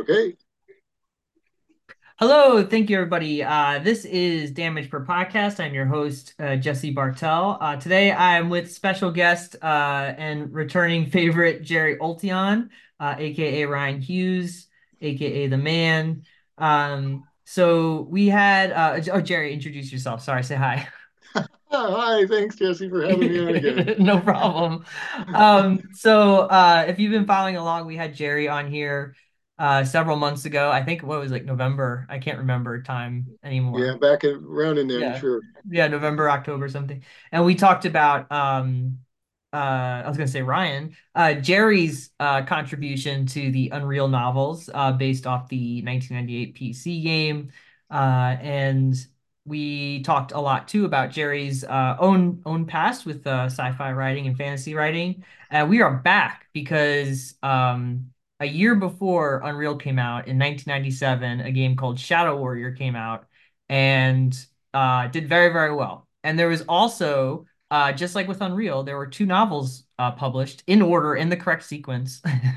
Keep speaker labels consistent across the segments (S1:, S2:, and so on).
S1: Okay.
S2: Hello, thank you, everybody. Uh, this is Damage Per Podcast. I'm your host, uh, Jesse Bartel. Uh, today, I'm with special guest uh, and returning favorite Jerry Oltion, aka uh, Ryan Hughes, aka the Man. Um, so we had, uh, oh, Jerry, introduce yourself. Sorry, say hi.
S1: Hi, thanks, Jesse, for having me on again.
S2: no problem. Um, so if you've been following along, we had Jerry on here uh, several months ago. I think what was like November. I can't remember time anymore.
S1: Yeah, back in, around in there,
S2: yeah.
S1: sure.
S2: Yeah, November, October, something. And we talked about um uh I was gonna say Ryan, uh Jerry's uh contribution to the Unreal novels uh based off the 1998 PC game. Uh and we talked a lot too about Jerry's uh, own own past with uh, sci-fi writing and fantasy writing. And we are back because um, a year before Unreal came out in 1997, a game called Shadow Warrior came out and uh, did very, very well. And there was also, uh, just like with Unreal, there were two novels uh, published in order in the correct sequence,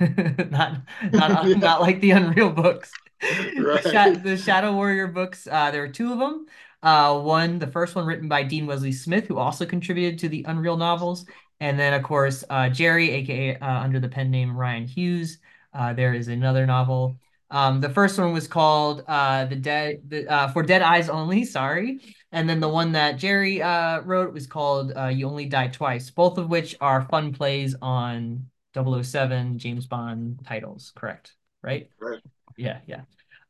S2: not not yeah. not like the Unreal books. Right. the, the, Shadow Warrior books, uh, there were two of them. Uh, one, the first one written by Dean Wesley Smith, who also contributed to the Unreal novels, and then of course uh, Jerry, aka under the pen name Ryan Hughes. Uh, there is another novel. Um, the first one was called uh, "The Dead the, uh, for Dead Eyes Only." Sorry, and then the one that Jerry uh, wrote was called uh, "You Only Die Twice." Both of which are fun plays on 007 James Bond titles. Correct, right?
S1: Right.
S2: Yeah, yeah.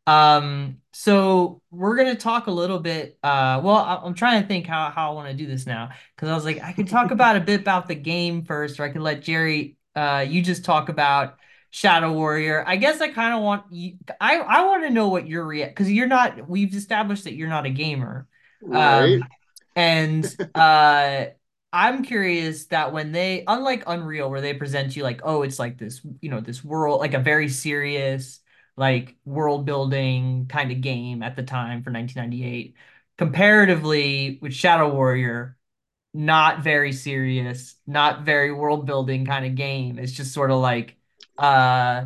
S2: Um, so we're gonna talk a little bit. Uh, well, I- am trying to think how how I want to do this now because I was like, I could talk about a bit about the game first, or I could let Jerry. Uh, you just talk about Shadow Warrior. I guess I kind of want you. I I want to know what your react because you're not. We've established that you're not a gamer,
S1: right? Um,
S2: and uh, I'm curious that when they, unlike Unreal, where they present you like, oh, it's like this, you know, this world, like a very serious, like world building kind of game at the time for 1998. Comparatively with Shadow Warrior, not very serious, not very world building kind of game. It's just sort of like uh,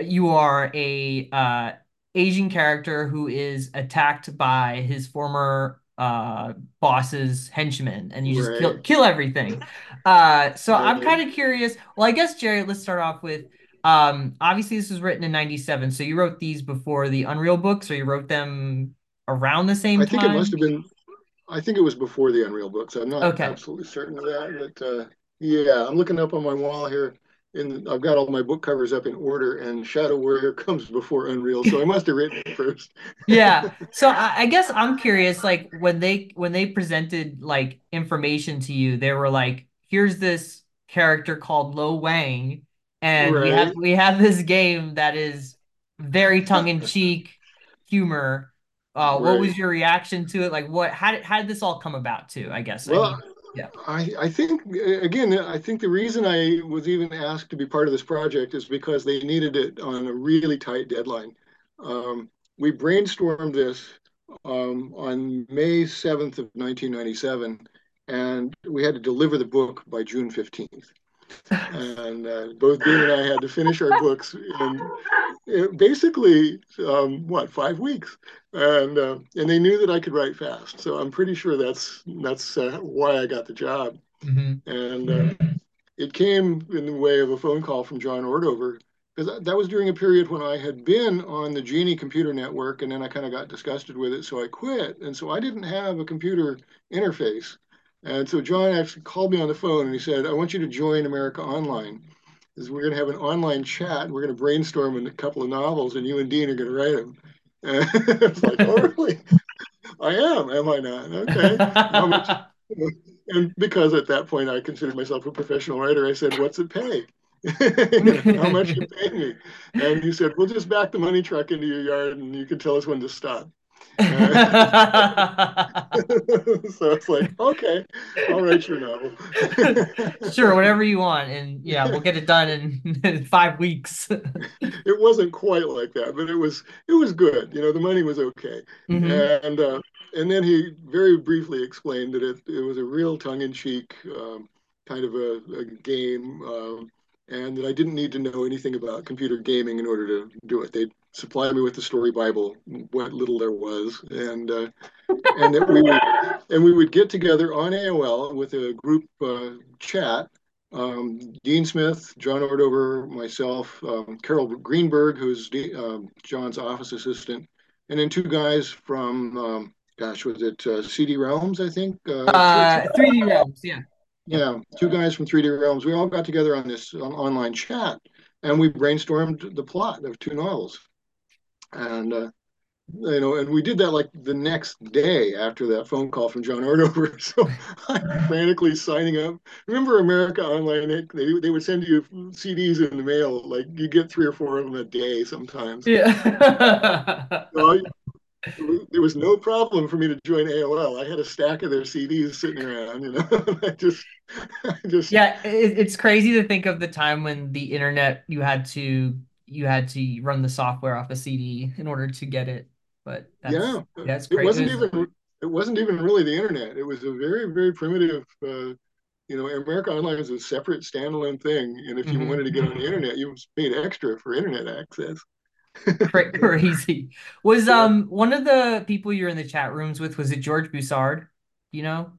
S2: you are a uh, Asian character who is attacked by his former uh, boss's henchmen, and you just right. kill kill everything. Uh, so right. I'm kind of curious. Well, I guess Jerry, let's start off with. Um, obviously, this was written in '97, so you wrote these before the Unreal books, or you wrote them around the same
S1: I
S2: time.
S1: I think it must have been. I think it was before the Unreal books. I'm not okay. absolutely certain of that, but uh, yeah, I'm looking up on my wall here in I've got all my book covers up in order, and Shadow Warrior comes before Unreal, so I must have written it first.
S2: yeah. So I, I, guess I'm curious, like when they when they presented like information to you, they were like, "Here's this character called Lo Wang, and right. we have we have this game that is very tongue in cheek humor." Uh, right. What was your reaction to it? Like, what? How did how did this all come about? Too, I guess.
S1: Well,
S2: I mean,
S1: yeah. I, I think, again, I think the reason I was even asked to be part of this project is because they needed it on a really tight deadline. Um, we brainstormed this um, on May 7th of 1997, and we had to deliver the book by June 15th and uh, both Dean and I had to finish our books in basically um, what five weeks, and uh, and they knew that I could write fast, so I'm pretty sure that's that's uh, why I got the job. Mm-hmm. And uh, it came in the way of a phone call from John Ordover because that was during a period when I had been on the GEnie computer network, and then I kind of got disgusted with it, so I quit, and so I didn't have a computer interface. And so John actually called me on the phone and he said, I want you to join America Online. Because we're going to have an online chat and we're going to brainstorm a couple of novels and you and Dean are going to write them. And I was like, oh, really? I am, am I not? Okay. and because at that point I considered myself a professional writer, I said, what's it pay? How much you pay me? And he said, we'll just back the money truck into your yard and you can tell us when to stop. so it's like, okay, I'll write your novel.
S2: sure, whatever you want, and yeah, we'll get it done in, in five weeks.
S1: it wasn't quite like that, but it was it was good. You know, the money was okay, mm-hmm. and uh, and then he very briefly explained that it it was a real tongue in cheek um, kind of a, a game. Um, and that I didn't need to know anything about computer gaming in order to do it. They supply me with the story Bible, what little there was, and uh, and that we would and we would get together on AOL with a group uh, chat. Um, Dean Smith, John Ordover, myself, um, Carol Greenberg, who's um, John's office assistant, and then two guys from, um, gosh, was it uh, CD Realms? I think.
S2: Uh, 3D uh, Realms, yeah.
S1: Yeah, two guys from 3D Realms. We all got together on this on online chat, and we brainstormed the plot of two novels. And uh, you know, and we did that like the next day after that phone call from John Ordover. So I'm frantically signing up. Remember America Online? They, they would send you CDs in the mail. Like you get three or four of them a day sometimes.
S2: Yeah.
S1: so I, there was no problem for me to join AOL. I had a stack of their CDs sitting around, you know. I just, I just.
S2: Yeah, it, it's crazy to think of the time when the internet you had to you had to run the software off a CD in order to get it. But that's,
S1: yeah, crazy. It wasn't even it wasn't even really the internet. It was a very very primitive. Uh, you know, America Online is a separate standalone thing, and if you mm-hmm. wanted to get on the internet, you paid extra for internet access.
S2: crazy. Was yeah. um one of the people you're in the chat rooms with was it George Broussard? You know?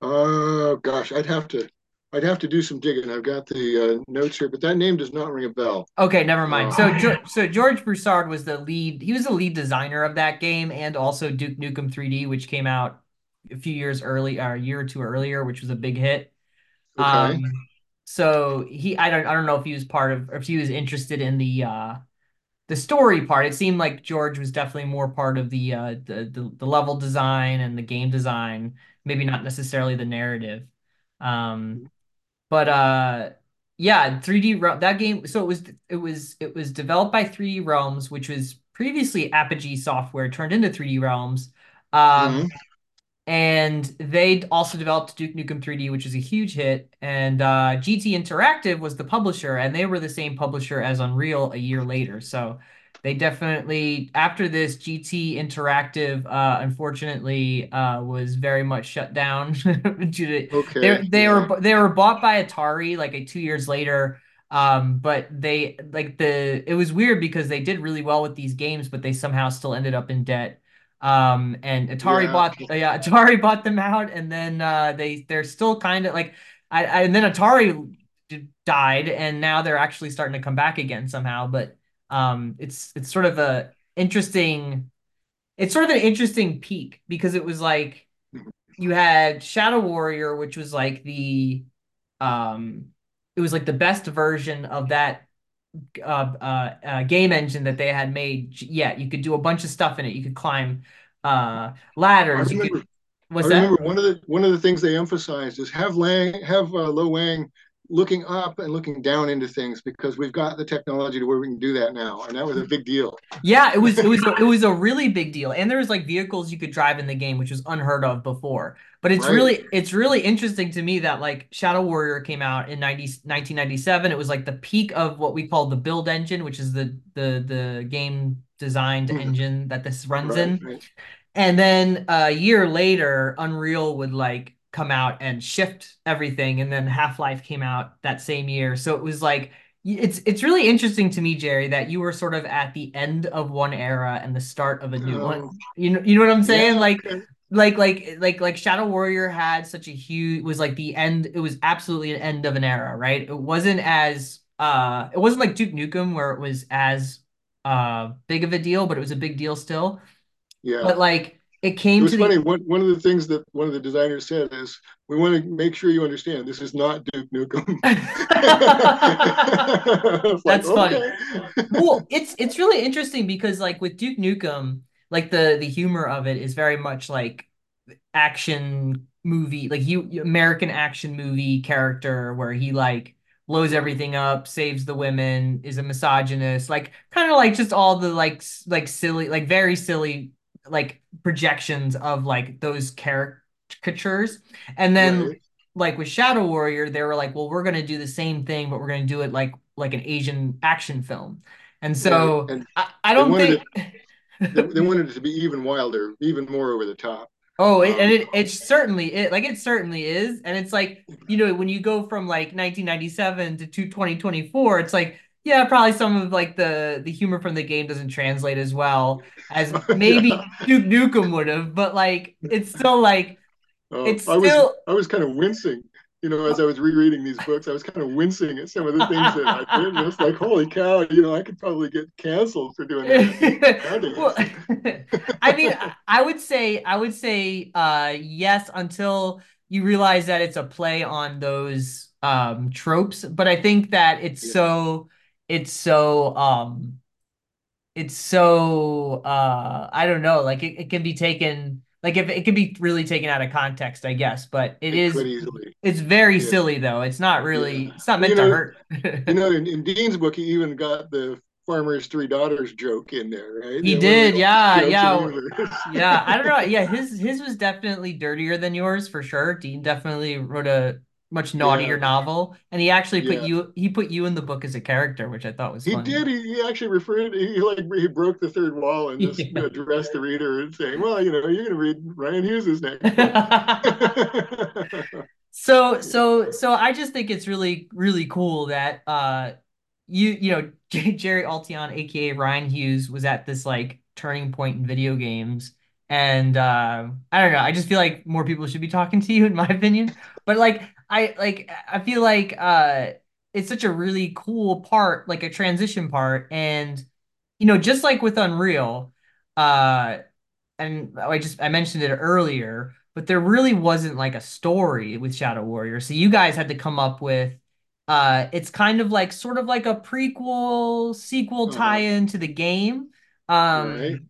S1: Oh gosh, I'd have to I'd have to do some digging. I've got the uh, notes here, but that name does not ring a bell.
S2: Okay, never mind. Uh, so, so George Broussard was the lead. He was the lead designer of that game, and also Duke Nukem 3D, which came out a few years early, or a year or two earlier, which was a big hit. Okay. Um, so he, I don't, I don't know if he was part of, or if he was interested in the, uh, the story part. It seemed like George was definitely more part of the, uh, the, the, the level design and the game design, maybe not necessarily the narrative. Um, but uh, yeah, 3D that game. So it was it was it was developed by 3D Realms, which was previously Apogee Software, turned into 3D Realms. Um, mm-hmm. And they also developed Duke Nukem 3D, which is a huge hit. And uh, GT Interactive was the publisher, and they were the same publisher as Unreal a year later. So they definitely after this GT Interactive, uh, unfortunately, uh, was very much shut down due to okay. they, they yeah. were they were bought by Atari like a two years later. Um, but they like the it was weird because they did really well with these games, but they somehow still ended up in debt. Um, and Atari yeah. bought yeah Atari bought them out, and then uh, they they're still kind of like I, I and then Atari died, and now they're actually starting to come back again somehow, but um, it's it's sort of a interesting it's sort of an interesting peak because it was like you had Shadow Warrior, which was like the um it was like the best version of that uh, uh, uh, game engine that they had made. Yeah, you could do a bunch of stuff in it. You could climb uh, ladders. I remember,
S1: could, I remember that? one of the one of the things they emphasized is have Lang have uh, Lo Wang looking up and looking down into things because we've got the technology to where we can do that now and that was a big deal
S2: yeah it was it was it was a really big deal and there was like vehicles you could drive in the game which was unheard of before but it's right. really it's really interesting to me that like shadow warrior came out in 90, 1997 it was like the peak of what we call the build engine which is the the the game designed mm-hmm. engine that this runs right, in right. and then a year later unreal would like come out and shift everything and then Half-Life came out that same year. So it was like it's it's really interesting to me, Jerry, that you were sort of at the end of one era and the start of a new one. Oh. You know, you know what I'm saying? Yeah, like like like like like Shadow Warrior had such a huge was like the end it was absolutely an end of an era, right? It wasn't as uh it wasn't like Duke Nukem where it was as uh big of a deal, but it was a big deal still. Yeah. But like it came
S1: it was
S2: to
S1: funny. The... One, one of the things that one of the designers said is, "We want to make sure you understand this is not Duke Nukem."
S2: That's like, funny. well, it's it's really interesting because like with Duke Nukem, like the the humor of it is very much like action movie, like you American action movie character where he like blows everything up, saves the women, is a misogynist, like kind of like just all the like like silly, like very silly like projections of like those caricatures. And then right. like with shadow warrior they were like well we're going to do the same thing but we're going to do it like like an asian action film. And so and I, I, don't think
S1: it, they wanted it to be even wilder even more over the top.
S2: Oh, it, and um, it it certainly it like it certainly is, and it's like you know when you go from like 1997 to 2024, it's like yeah, probably some of like the the humor from the game doesn't translate as well as
S1: yeah.
S2: maybe Duke Nukem would have, but like it's still like
S1: Uh,
S2: it's
S1: I was
S2: still
S1: I was kind of wincing, you know, as I was rereading these books. I was kind of wincing at some of the things that I'd written. It's like, holy cow, you know, I could probably get canceled for doing that.
S2: well, I mean, I would say I would say uh yes until you realize that it's a play on those um tropes, but I think that it's
S1: yeah,
S2: so it's so um it's so uh I don't know, like it, it can be taken like if it can be really taken out of context, I guess, but it
S1: it
S2: is
S1: easily.
S2: it's very
S1: Yeah,
S2: silly though. It's not
S1: yeah.
S2: really it's not
S1: Well, you
S2: meant to
S1: know,
S2: hurt.
S1: you know, in, in Dean's book, he even got the farmer's three daughters joke in there, right?
S2: He
S1: Yeah, the
S2: did, yeah,
S1: jokes in the
S2: yeah. Yeah, I don't know. Yeah, his his was definitely dirtier than yours for sure. Dean definitely wrote a much naughtier
S1: yeah,
S2: novel, and he actually put
S1: yeah.
S2: you he put you in the book as a character, which I thought was
S1: He
S2: funny.
S1: did. He, he actually referred. He like he broke the third wall and just
S2: Yeah.
S1: addressed the reader and saying, "Well, you know, you're going to read Ryan Hughes's name."
S2: So so so I just think it's really really cool that uh you you know J Jerry Oltion aka Ryan Hughes was at this like turning point in video games and uh I don't know I just feel like more people should be talking to you in my opinion but like I like I feel like uh it's such a really cool part like a transition part and you know just like with Unreal uh and I just I mentioned it earlier, but there really wasn't like a story with Shadow Warrior. So you guys had to come up with uh it's kind of like sort of like a prequel sequel
S1: uh-huh.
S2: tie-in to the game. Um
S1: It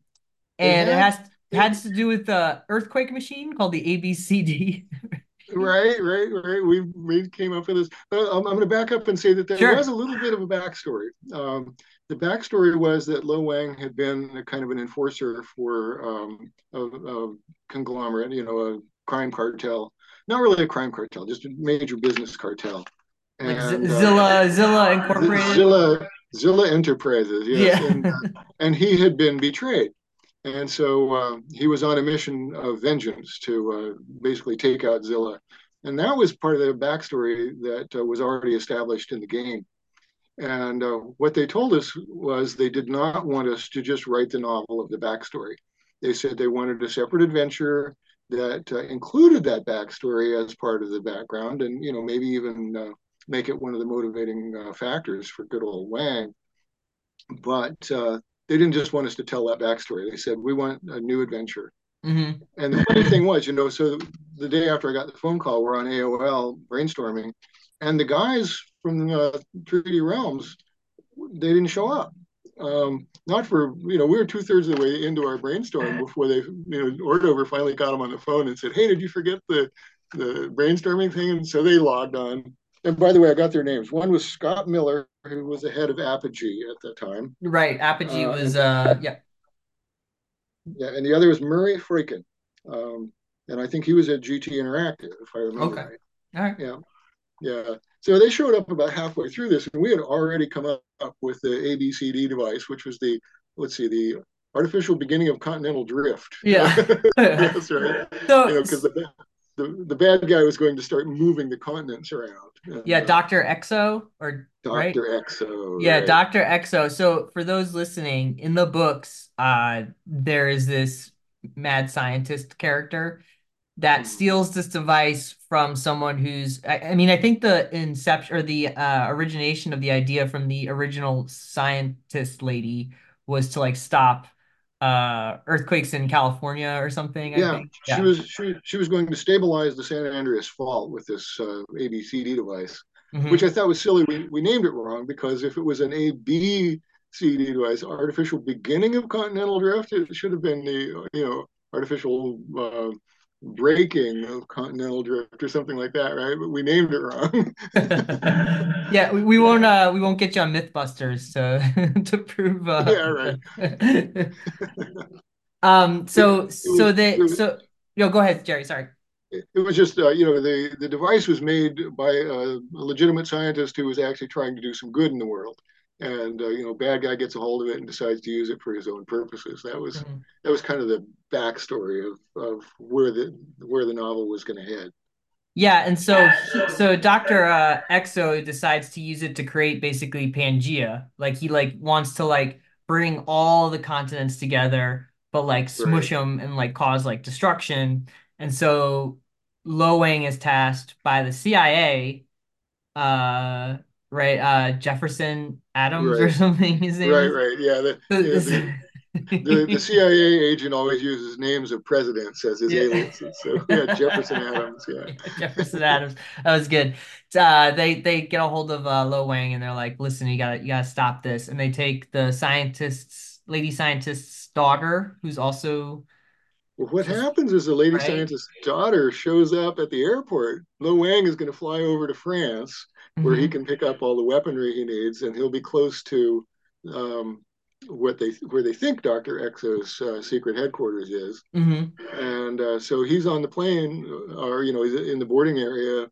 S2: and it has
S1: it,
S2: has to do with the earthquake machine called the ABCD.
S1: right, right, right. We we came up with this. I'm, I'm going to back up and say that there was a little bit of a backstory. Um, the backstory was that Lo Wang had been a kind of an enforcer for um, a, a conglomerate, you know, a crime cartel. Not really a crime cartel, just a major business cartel.
S2: Like
S1: And uh,
S2: Zilla Zilla Incorporated.
S1: Zilla Zilla Enterprises, yes,
S2: Yeah.
S1: and uh, and he had been betrayed, and so uh, he was on a mission of vengeance to uh, basically take out Zilla, and that was part of the backstory that uh, was already established in the game. And uh, what they told us was they did not want us to just write the novel of the backstory. They said they wanted a separate adventure that uh, included that backstory as part of the background, and you know maybe even uh, make it one of the motivating factors for good old Wang. But they didn't just want us to tell that backstory. They said we want a new adventure.
S2: hmm
S1: And the funny thing was, you know, so the day after I got the phone call, we're on AOL brainstorming, and the guys from uh, 3D Realms they didn't show up. Um, not for you know we were two thirds of the way into our brainstorm before they you know Ordover finally got them on the phone and said, "Hey, did you forget the the brainstorming thing?" And so they logged on. And by the way, I got their names. One was Scott Miller, who was the head of Apogee at the time,
S2: Right. Apogee
S1: uh,
S2: was uh yeah.
S1: yeah, and the other was Murray Frickin. Um, and I think he was at GT Interactive, if I remember
S2: Okay.
S1: right.
S2: All right.
S1: Yeah, yeah. So they showed up about halfway through this, and we had already come up, with the ABCD device, which was the, let's see, the artificial beginning of continental drift.
S2: Yeah.
S1: That's right. You know, the, the the bad guy was going to start moving the continents around.
S2: Yeah,
S1: uh,
S2: Dr. Exo or right?
S1: Doctor Exo,
S2: Yeah,
S1: right?
S2: Dr. Exo. So for those listening, in the books, uh there is this mad scientist character that
S1: Mhm.
S2: steals this device from someone who's I, I mean, I think the inception or the uh origination of the idea from the original scientist lady was to like stop uh earthquakes in California or something, I
S1: Yeah,
S2: think.
S1: she was she she was going to stabilize the San Andreas Fault with this uh, ABCD device, which I thought was silly. We we named it wrong because if it was an ABCD device, artificial beginning of continental drift, it should have been the you know artificial uh, breaking of continental drift or something like that, right? But we named it wrong.
S2: Yeah, we, we won't uh we won't get you on Mythbusters to to prove uh
S1: yeah, right.
S2: um so
S1: was
S2: so they
S1: it,
S2: so yo go ahead Jerry sorry
S1: it was just uh, you know the the device was made by a, a legitimate scientist who was actually trying to do some good in the world and uh, you know bad guy gets a hold of it and decides to use it for his own purposes that was
S2: Mhm.
S1: that was kind of the backstory of of where the where the novel was going to head
S2: Yeah, and so so Dr. Uh, Exo decides to use it to create basically Pangea. Like he like wants to like bring all the continents together, but like smush
S1: Right,
S2: them and like cause like destruction. And so Lo Wang is tasked by the CIA, uh, right, uh, Jefferson Adams or something his name
S1: right,
S2: is.
S1: right. Yeah, the
S2: So
S1: yeah, the the, the CIA agent always uses names of presidents as his
S2: Yeah.
S1: aliases. So yeah, Jefferson Adams. Yeah,
S2: Jefferson Adams. That was good. Uh, they they get a hold of uh, Lo Wang and they're like, "Listen, you gotta you gotta stop this." And they take the scientist's lady scientist's daughter, who's also
S1: what happens is the lady
S2: right.
S1: scientist's daughter shows up at the airport. Lo Wang is going to fly over to France, where he
S2: hmm
S1: can pick up all the weaponry he needs, and he'll be close to um, what they where they think Doctor Exo's uh, secret headquarters is.
S2: hmm
S1: And uh, so he's on the plane, or you know, he's in the boarding area,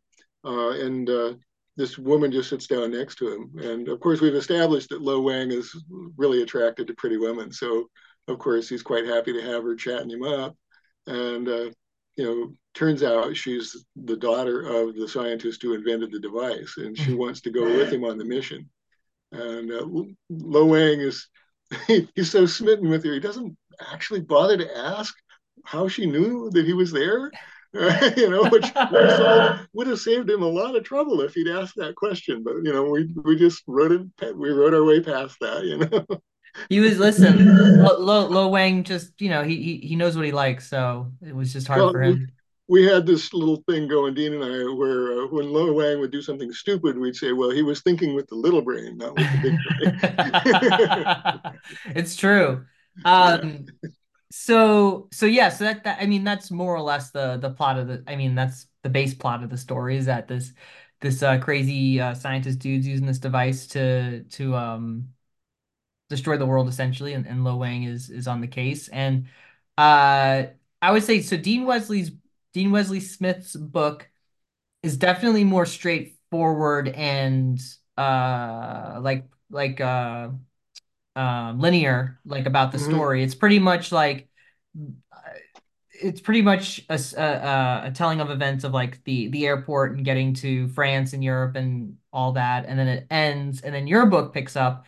S1: uh, and uh, this woman just sits down next to him. And of course, we've established that Lo Wang is really attracted to pretty women. So of course, he's quite happy to have her chatting him up. And uh, you know, turns out she's the daughter of the scientist who invented the device, and she wants to go with him on the mission. And uh, Lo Wang is he's so smitten with her, he doesn't actually bother to ask how she knew that he was there. you know, which would have, would have saved him a lot of trouble if he'd asked that question. But you know, we we just wrote it. We wrote our way past that. You know.
S2: He was listen, Lo, Lo Lo Wang just you know he, he he knows what he likes, so it was just hard
S1: well,
S2: for him.
S1: we had this little thing going, Dean and I, where uh, when Lo Wang would do something stupid, we'd say, "Well, he was thinking with the little brain, not with the big brain."
S2: It's true.
S1: yeah,
S2: Um, So so yeah, so that, that I mean that's more or less the the plot of the I mean that's the base plot of the story is that this this uh, crazy uh, scientist dude's using this device to to um destroy the world essentially and, and Lo Wang is is on the case and uh I would say so Dean Wesley's Dean Wesley Smith's book is definitely more straightforward and uh like like uh um linear like about the
S1: mm-hmm.
S2: story. It's pretty much like it's pretty much a telling of events of like the the airport and getting to France and Europe and all that, and then it ends, and then your book picks up.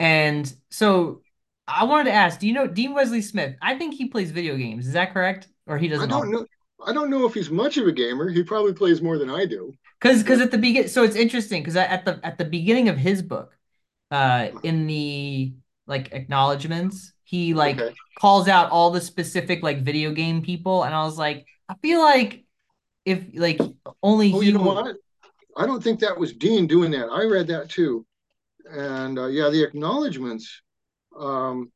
S2: And so I wanted to ask, do you know Dean Wesley Smith? I think he plays video games. Is that correct? Or he doesn't
S1: I
S2: don't
S1: know. I don't know if he's much of a gamer. He probably plays more than I do.
S2: Because because at the begin, so it's interesting because at the at the beginning of his book, uh, in the like acknowledgments, he like
S1: okay.
S2: calls out all the specific like video game people, and I was like, I feel like if like only
S1: Oh, you know
S2: would
S1: what? I don't think that was Dean doing that. I read that too. And uh, yeah, the acknowledgments, um,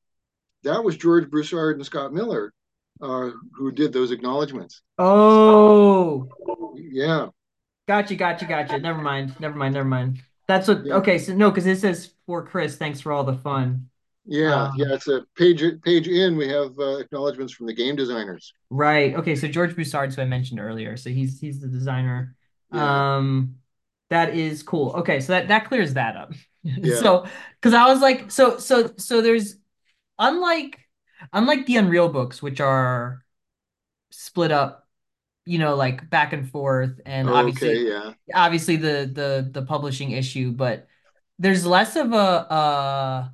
S1: that was George Broussard and Scott Miller uh, who did those acknowledgments.
S2: Oh,
S1: Yeah,
S2: gotcha, gotcha, gotcha. Never mind, never mind, never mind. That's what.
S1: yeah,
S2: Okay, so no, because it says for Chris. Thanks for all the fun.
S1: yeah,
S2: Um,
S1: yeah. It's a page page in. We have uh, acknowledgments from the game designers.
S2: right. Okay, so George Broussard, who I mentioned earlier, so he's he's the designer.
S1: Yeah,
S2: Um, that is cool. Okay, so that that clears that up.
S1: yeah,
S2: So, because I was like, so so so there's unlike unlike the Unreal books, which are split up, you know, like back and forth, and
S1: okay,
S2: obviously
S1: yeah,
S2: obviously the the the publishing issue, but there's less of a uh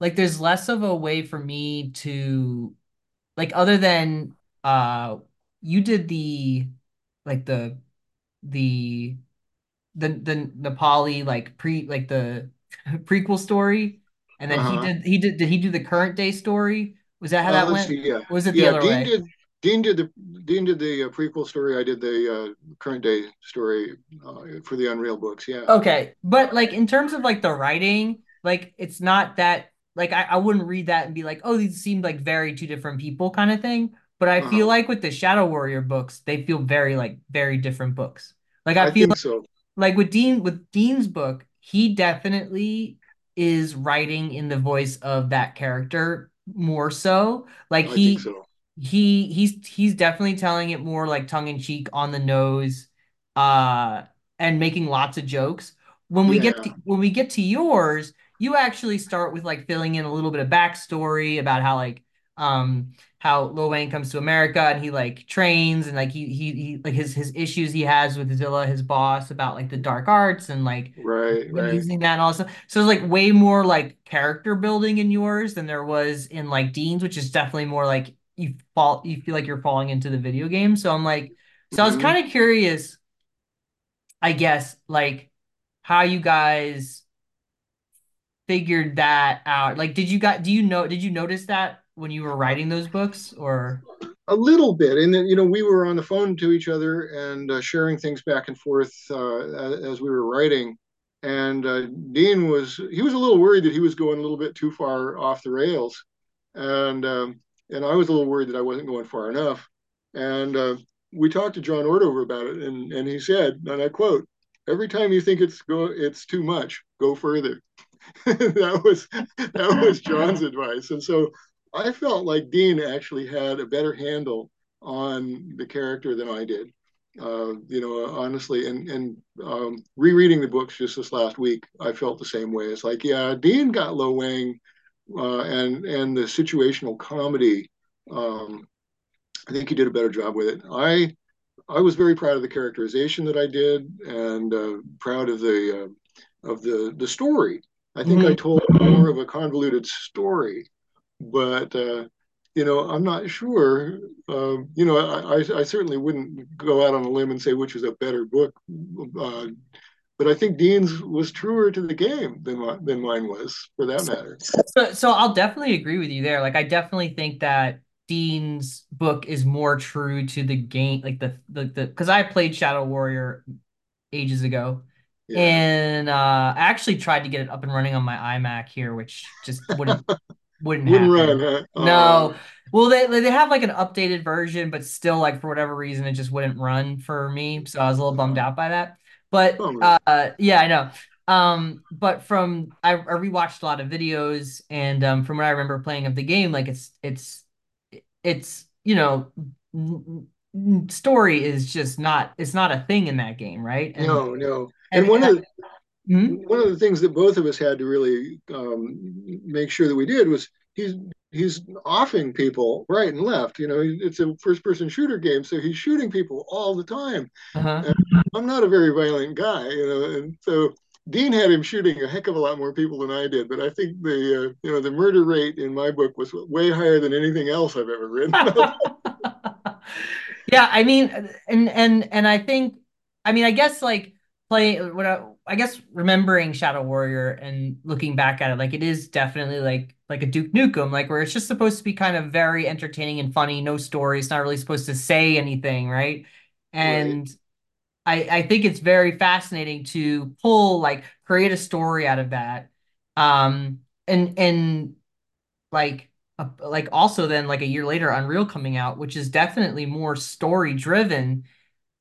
S2: like there's less of a way for me to like other than uh you did the like the the the the Na Pali like pre like the prequel story and then he
S1: uh-huh.
S2: did he did did he do the current day story? Was that how
S1: Uh,
S2: that went?
S1: see. Yeah,
S2: was it the
S1: yeah.
S2: other
S1: Dean
S2: way?
S1: did. Dean did the Dean did the uh, prequel story. I did the uh, current day story uh, for the Unreal books. Yeah.
S2: Okay, but like in terms of like the writing, like it's not that like I, I wouldn't read that and be like, oh, these seem like very two different people kind of thing. But I feel
S1: Uh-huh.
S2: like with the Shadow Warrior books, they feel very like very different books. Like I
S1: I
S2: feel
S1: think so.
S2: Like with Dean with Dean's book, he definitely is writing in the voice of that character more so. Like
S1: I
S2: he
S1: so.
S2: he he's he's definitely telling it more like tongue in cheek on the nose uh and making lots of jokes. When we get to, when we get to yours, you actually start with like filling in a little bit of backstory about how like um how Lo Wang comes to America and he like trains and like he he, he like his his issues he has with Zilla, his boss, about like the dark arts and like
S1: Right, right.
S2: using that and all stuff. So it's like way more like character building in yours than there was in like Dean's, which is definitely more like you fall you feel like you're falling into the video game. So I'm like, so I was
S1: hmm
S2: kind of curious, I guess, like how you guys figured that out. Like, did you got do you know did you notice that when you were writing those books or?
S1: A little bit, and then you know we were on the phone to each other and uh, sharing things back and forth uh, as, we were writing. And uh, Dean was he was a little worried that he was going a little bit too far off the rails, and um, and I was a little worried that I wasn't going far enough. And uh, we talked to John Ordover about it, and and he said, and I quote, "Every time you think it's go it's too much, go further." that was that was John's advice, and so I felt like Dean actually had a better handle on the character than I did. Uh, you know, honestly, and and um, rereading the books just this last week, I felt the same way. It's like, yeah, Dean got Lo Wang, uh, and and the situational comedy. Um, I think he did a better job with it. I I was very proud of the characterization that I did, and uh, proud of the uh, of the the story. I think I
S2: Mhm.
S1: told more of a convoluted story but uh, you know, I'm not sure. Uh, you know, I, I, I, certainly wouldn't go out on a limb and say which is a better book, uh, but I think Dean's was truer to the game than than mine was, for that matter.
S2: So, so I'll definitely agree with you there. Like, I definitely think that Dean's book is more true to the game, like the the the because I played Shadow Warrior ages ago,
S1: Yeah,
S2: and uh, I actually tried to get it up and running on my iMac here, which just wouldn't wouldn't
S1: wouldn't run, huh?
S2: No.
S1: Oh,
S2: Well, they they have like an updated version, but still, like for whatever reason, it just wouldn't run for me. So I was a little bummed
S1: oh,
S2: out by that. But uh, yeah, I know. Um, but from I, I rewatched a lot of videos, and um, from what I remember playing of the game, like it's it's it's you know story is just not it's not a thing in that game, right? And
S1: No, no.
S2: and,
S1: And
S2: and
S1: one of the
S2: Mhm.
S1: one of the things that both of us had to really um, make sure that we did was he's he's offing people right and left. You know, it's a first person shooter game, so he's shooting people all the time.
S2: uh-huh.
S1: I'm not a very violent guy, you know, and so Dean had him shooting a heck of a lot more people than I did. But I think the uh, you know the murder rate in my book was way higher than anything else I've ever written.
S2: Yeah, I mean, and and and I think, I mean, I guess like playing what I, I guess remembering Shadow Warrior and looking back at it, like it is definitely like like a Duke Nukem, like where it's just supposed to be kind of very entertaining and funny, no story. It's not really supposed to say anything, right?
S1: right,
S2: And I I think it's very fascinating to pull like create a story out of that. Um, and and like uh, like also then like a year later Unreal coming out, which is definitely more story driven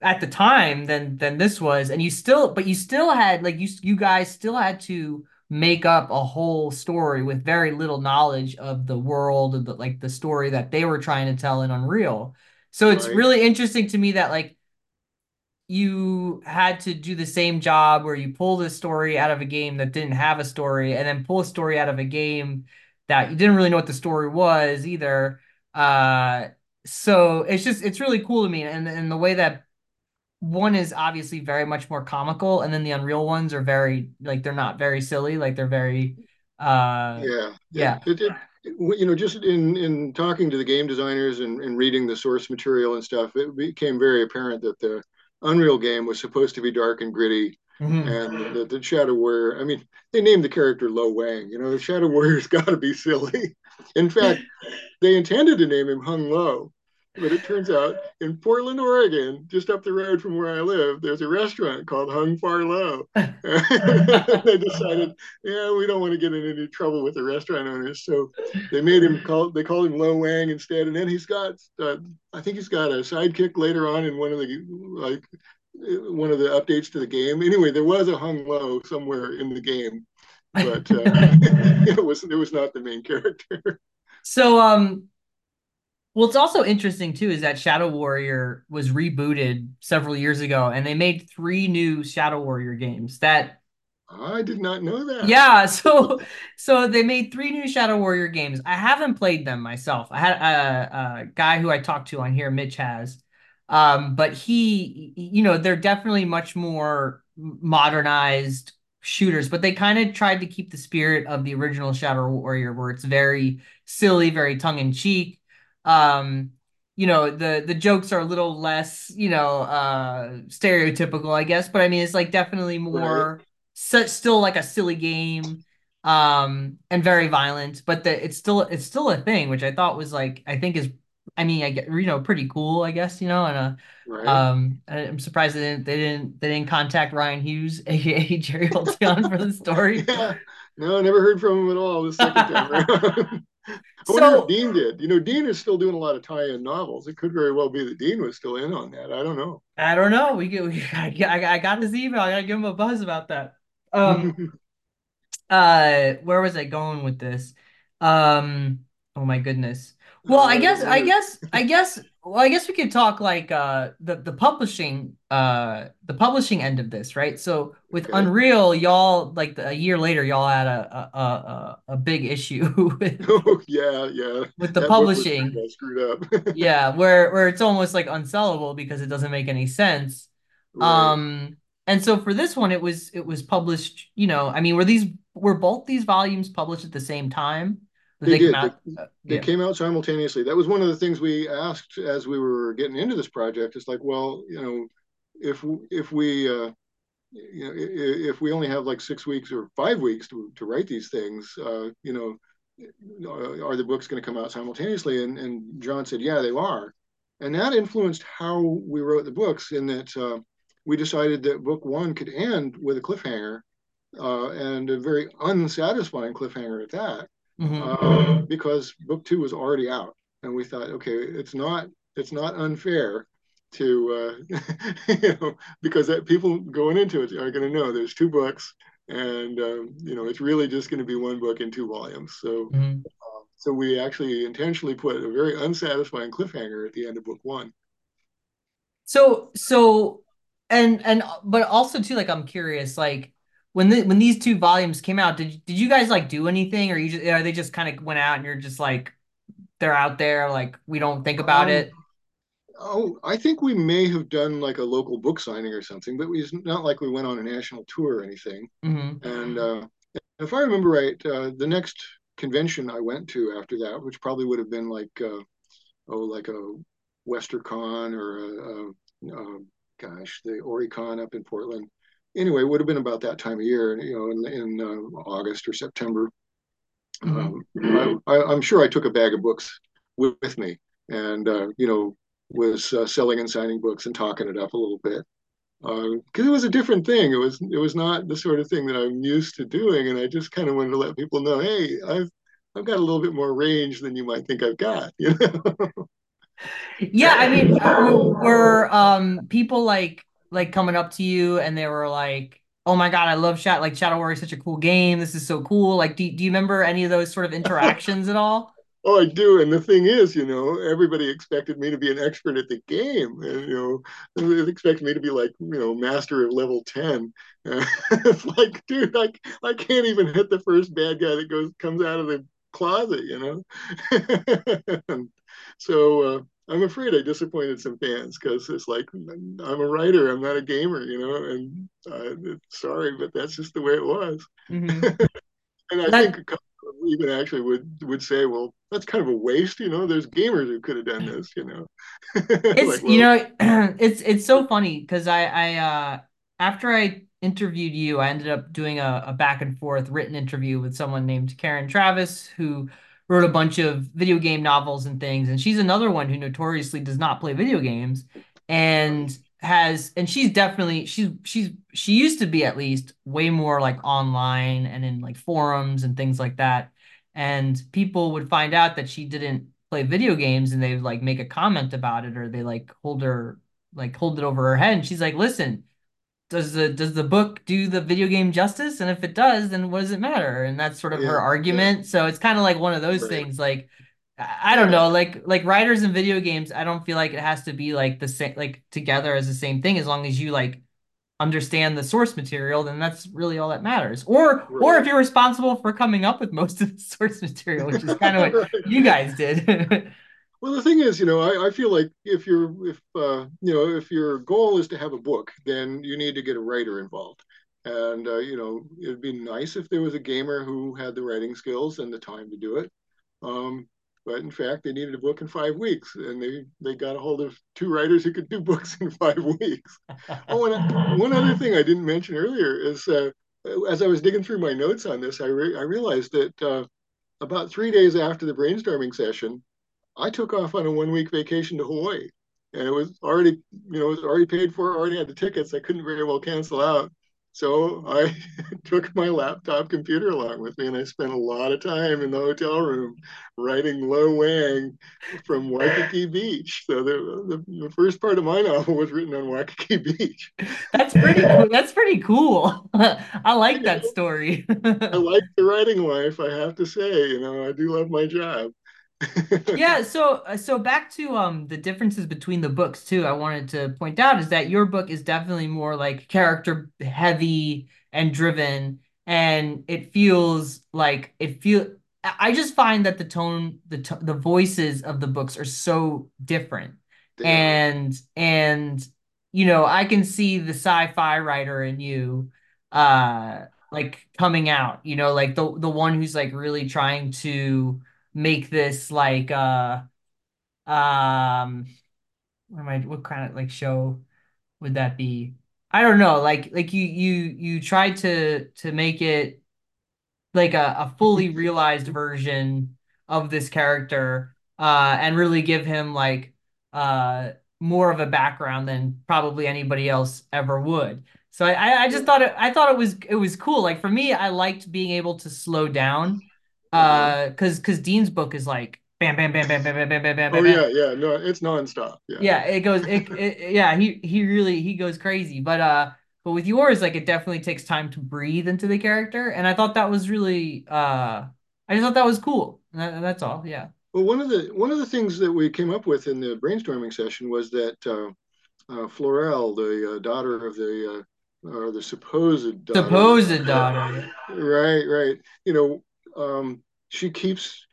S2: at the time than than this was, and you still but you still had like you you guys still had to make up a whole story with very little knowledge of the world of the like the story that they were trying to tell in Unreal. So it's
S1: right,
S2: really interesting to me that like you had to do the same job where you pull the story out of a game that didn't have a story and then pull a story out of a game that you didn't really know what the story was either. Uh, so it's just it's really cool to me and and the way that one is obviously very much more comical and then the Unreal ones are very like they're not very silly, like they're very uh
S1: yeah, yeah.
S2: yeah.
S1: It, it, you know, just in in talking to the game designers and, and reading the source material and stuff, it became very apparent that the Unreal game was supposed to be dark and gritty,
S2: Mhm.
S1: and the, the Shadow Warrior. I mean, they named the character Lo Wang. You know, the Shadow Warrior's got to be silly. In fact, they intended to name him Hung Lo, but it turns out in Portland, Oregon, just up the road from where I live, there's a restaurant called Hung Far Low. they decided, yeah, we don't want to get in any trouble with the restaurant owners, so they made him call. They called him Lo Wang instead, and then he's got. Uh, I think he's got a sidekick later on in one of the like one of the updates to the game. Anyway, there was a Hung Low somewhere in the game, but uh, it was it was not the main character.
S2: So um Well, it's also interesting too is that Shadow Warrior was rebooted several years ago and they made three new Shadow Warrior games that
S1: I did not know that.
S2: Yeah, so so they made three new Shadow Warrior games. I haven't played them myself. I had a, a guy who I talked to on here, Mitch has, um, but he, you know, they're definitely much more modernized shooters, but they kind of tried to keep the spirit of the original Shadow Warrior, where it's very silly, very tongue in cheek. Um, you know, the the jokes are a little less, you know, uh, stereotypical, I guess, but I mean, it's like definitely
S1: Right,
S2: more still like a silly game um and very violent but the it's still it's still a thing which i thought was like i think is i mean i get you know pretty cool i guess you know and uh
S1: right.
S2: um i'm surprised they didn't they didn't they didn't contact ryan hughes aka jerry Oltion for the story
S1: Yeah. No, I never heard from him at all the second time I wonder if
S2: so
S1: Dean did. You know, Dean is still doing a lot of tie-in novels. It could very well be that Dean was still in on that. I don't know.
S2: i don't know we we, I, I got his email i gotta give him a buzz about that um uh where was I going with this? Um oh my goodness. Well, I
S1: Uh,
S2: guess I guess I guess well, I guess we could talk like uh the the publishing uh the publishing end of this, right? So with
S1: okay.
S2: Unreal, y'all like a year later y'all had a a a, a big issue with
S1: Oh, yeah, yeah.
S2: with the
S1: That
S2: publishing.
S1: screwed up.
S2: Yeah, where where it's almost like unsellable because it doesn't make any sense.
S1: Right.
S2: Um, and so for this one, it was it was published. You know, I mean, were these were both these volumes published at the same time?
S1: They
S2: they
S1: did. They,
S2: out? Uh,
S1: they
S2: yeah.
S1: came out simultaneously. That was one of the things we asked as we were getting into this project. It's like, well, you know, if if we uh, you know if we only have like six weeks or five weeks to, to write these things, uh, you know, are the books going to come out simultaneously? And and John said, yeah, they are, and that influenced how we wrote the books. In that uh, we decided that book one could end with a cliffhanger, uh, and a very unsatisfying cliffhanger at that
S2: hmm
S1: uh, because book two was already out, and we thought, okay, it's not it's not unfair to uh, you know because that people going into it are going to know there's two books, and um, you know it's really just going to be one book in two volumes. So
S2: hmm
S1: um, so we actually intentionally put a very unsatisfying cliffhanger at the end of book one.
S2: So so and and but also too, like I'm curious, like when the when these two volumes came out, did did you guys like do anything, or you just are they just kind of went out and you're just like they're out there, like we don't think about
S1: Um,
S2: it?
S1: oh, I think we may have done like a local book signing or something, but it's not like we went on a national tour or anything.
S2: hmm
S1: And uh, if I remember right, uh, the next convention I went to after that, which probably would have been like uh, oh like a WesterCon or a, a, a gosh the OryCon up in Portland. Anyway, it would have been about that time of year, you know, in, in uh, August or September.
S2: hmm
S1: Um, I, am sure I took a bag of books with, with me, and uh, you know was uh, selling and signing books and talking it up a little bit because uh, it was a different thing. It was it was not the sort of thing that I'm used to doing, and I just kind of wanted to let people know, hey, I've I've got a little bit more range than you might think I've got. You know?
S2: Yeah, I mean, uh, were um people like like coming up to you and they were like, "Oh my God, I love Shadow like Shadow Warrior is such a cool game. This is so cool." Like, do do you remember any of those sort of interactions at all?
S1: oh, I do. And the thing is, you know, everybody expected me to be an expert at the game, and you know, they expected me to be like, you know, master of level ten. Uh, it's like, dude, I I can't even hit the first bad guy that goes comes out of the closet, you know. so uh, I'm afraid I disappointed some fans because it's like I'm a writer, I'm not a gamer, you know. And uh, sorry, but that's just the way it was.
S2: hmm
S1: And I think
S2: That
S1: a couple even actually would would say, well, that's kind of a waste, you know. There's gamers who could have done this, you know.
S2: It's
S1: like,
S2: you know it's it's so funny because I I uh after I interviewed you I ended up doing a, a back and forth written interview with someone named Karen Traviss who wrote a bunch of video game novels and things and she's another one who notoriously does not play video games and has and she's definitely she's she's she used to be at least way more like online and in like forums and things like that. And people would find out that she didn't play video games and they would like make a comment about it or they like hold her like hold it over her head. And she's like listen does the does the book do the video game justice? And if it does then what does it matter? And that's sort of her
S1: yeah, yeah,
S2: argument. So it's kind of like one of those
S1: right,
S2: things like I I don't know like like writers and video games I don't feel like it has to be like the same like together as the same thing. As long as you like understand the source material, then that's really all that matters. Or
S1: Right.
S2: or if you're responsible for coming up with most of the source material, which is kind of what you guys did.
S1: Well, the thing is, you know, I, I feel like if you're if uh, you know if your goal is to have a book, then you need to get a writer involved. And uh, you know, it'd be nice if there was a gamer who had the writing skills and the time to do it. Um, but in fact, they needed a book in five weeks, and they they got a hold of two writers who could do books in five weeks. Oh, and one other thing I didn't mention earlier is uh, as I was digging through my notes on this, I re- I realized that uh, about three days after the brainstorming session, I took off on a one week vacation to Hawaii, and it was already, you know, it was already paid for. Already had the tickets. I couldn't very well cancel out, so I took my laptop computer along with me, and I spent a lot of time in the hotel room writing Lo Wang from Waikiki Beach. So the, the the first part of my novel was written on Waikiki Beach.
S2: That's pretty cool. That's pretty cool. I like that story.
S1: I like the writing life. I have to say, you know, I do love my job.
S2: Yeah, so uh, so back to um the differences between the books too. I wanted to point out is that your book is definitely more like character heavy and driven, and it feels like it feel. I just find that the tone, the to the voices of the books are so different,
S1: are.
S2: and and you know I can see the sci-fi writer in you, uh, like coming out. You know, like the the one who's like really trying to make this like uh um what am I what kind of like show would that be? I don't know. Like like you you you tried to to make it like a, a fully realized version of this character uh and really give him like uh more of a background than probably anybody else ever would. So I I just thought it I thought it was it was cool. Like for me, I liked being able to slow down. Uh cuz cuz Dean's book is like bam bam bam bam bam bam bam bam bam bam
S1: Oh
S2: bam.
S1: yeah, yeah. No, it's nonstop. Yeah.
S2: Yeah, it goes it, it yeah, he he really he goes crazy. But uh but with yours like it definitely takes time to breathe into the character and I thought that was really uh I just thought that was cool. That, that's all. Yeah.
S1: Well, one of the one of the things that we came up with in the brainstorming session was that uh, uh, Florel, the uh, daughter of the uh, or the supposed daughter,
S2: Supposed daughter.
S1: right, right. You know, um, she keeps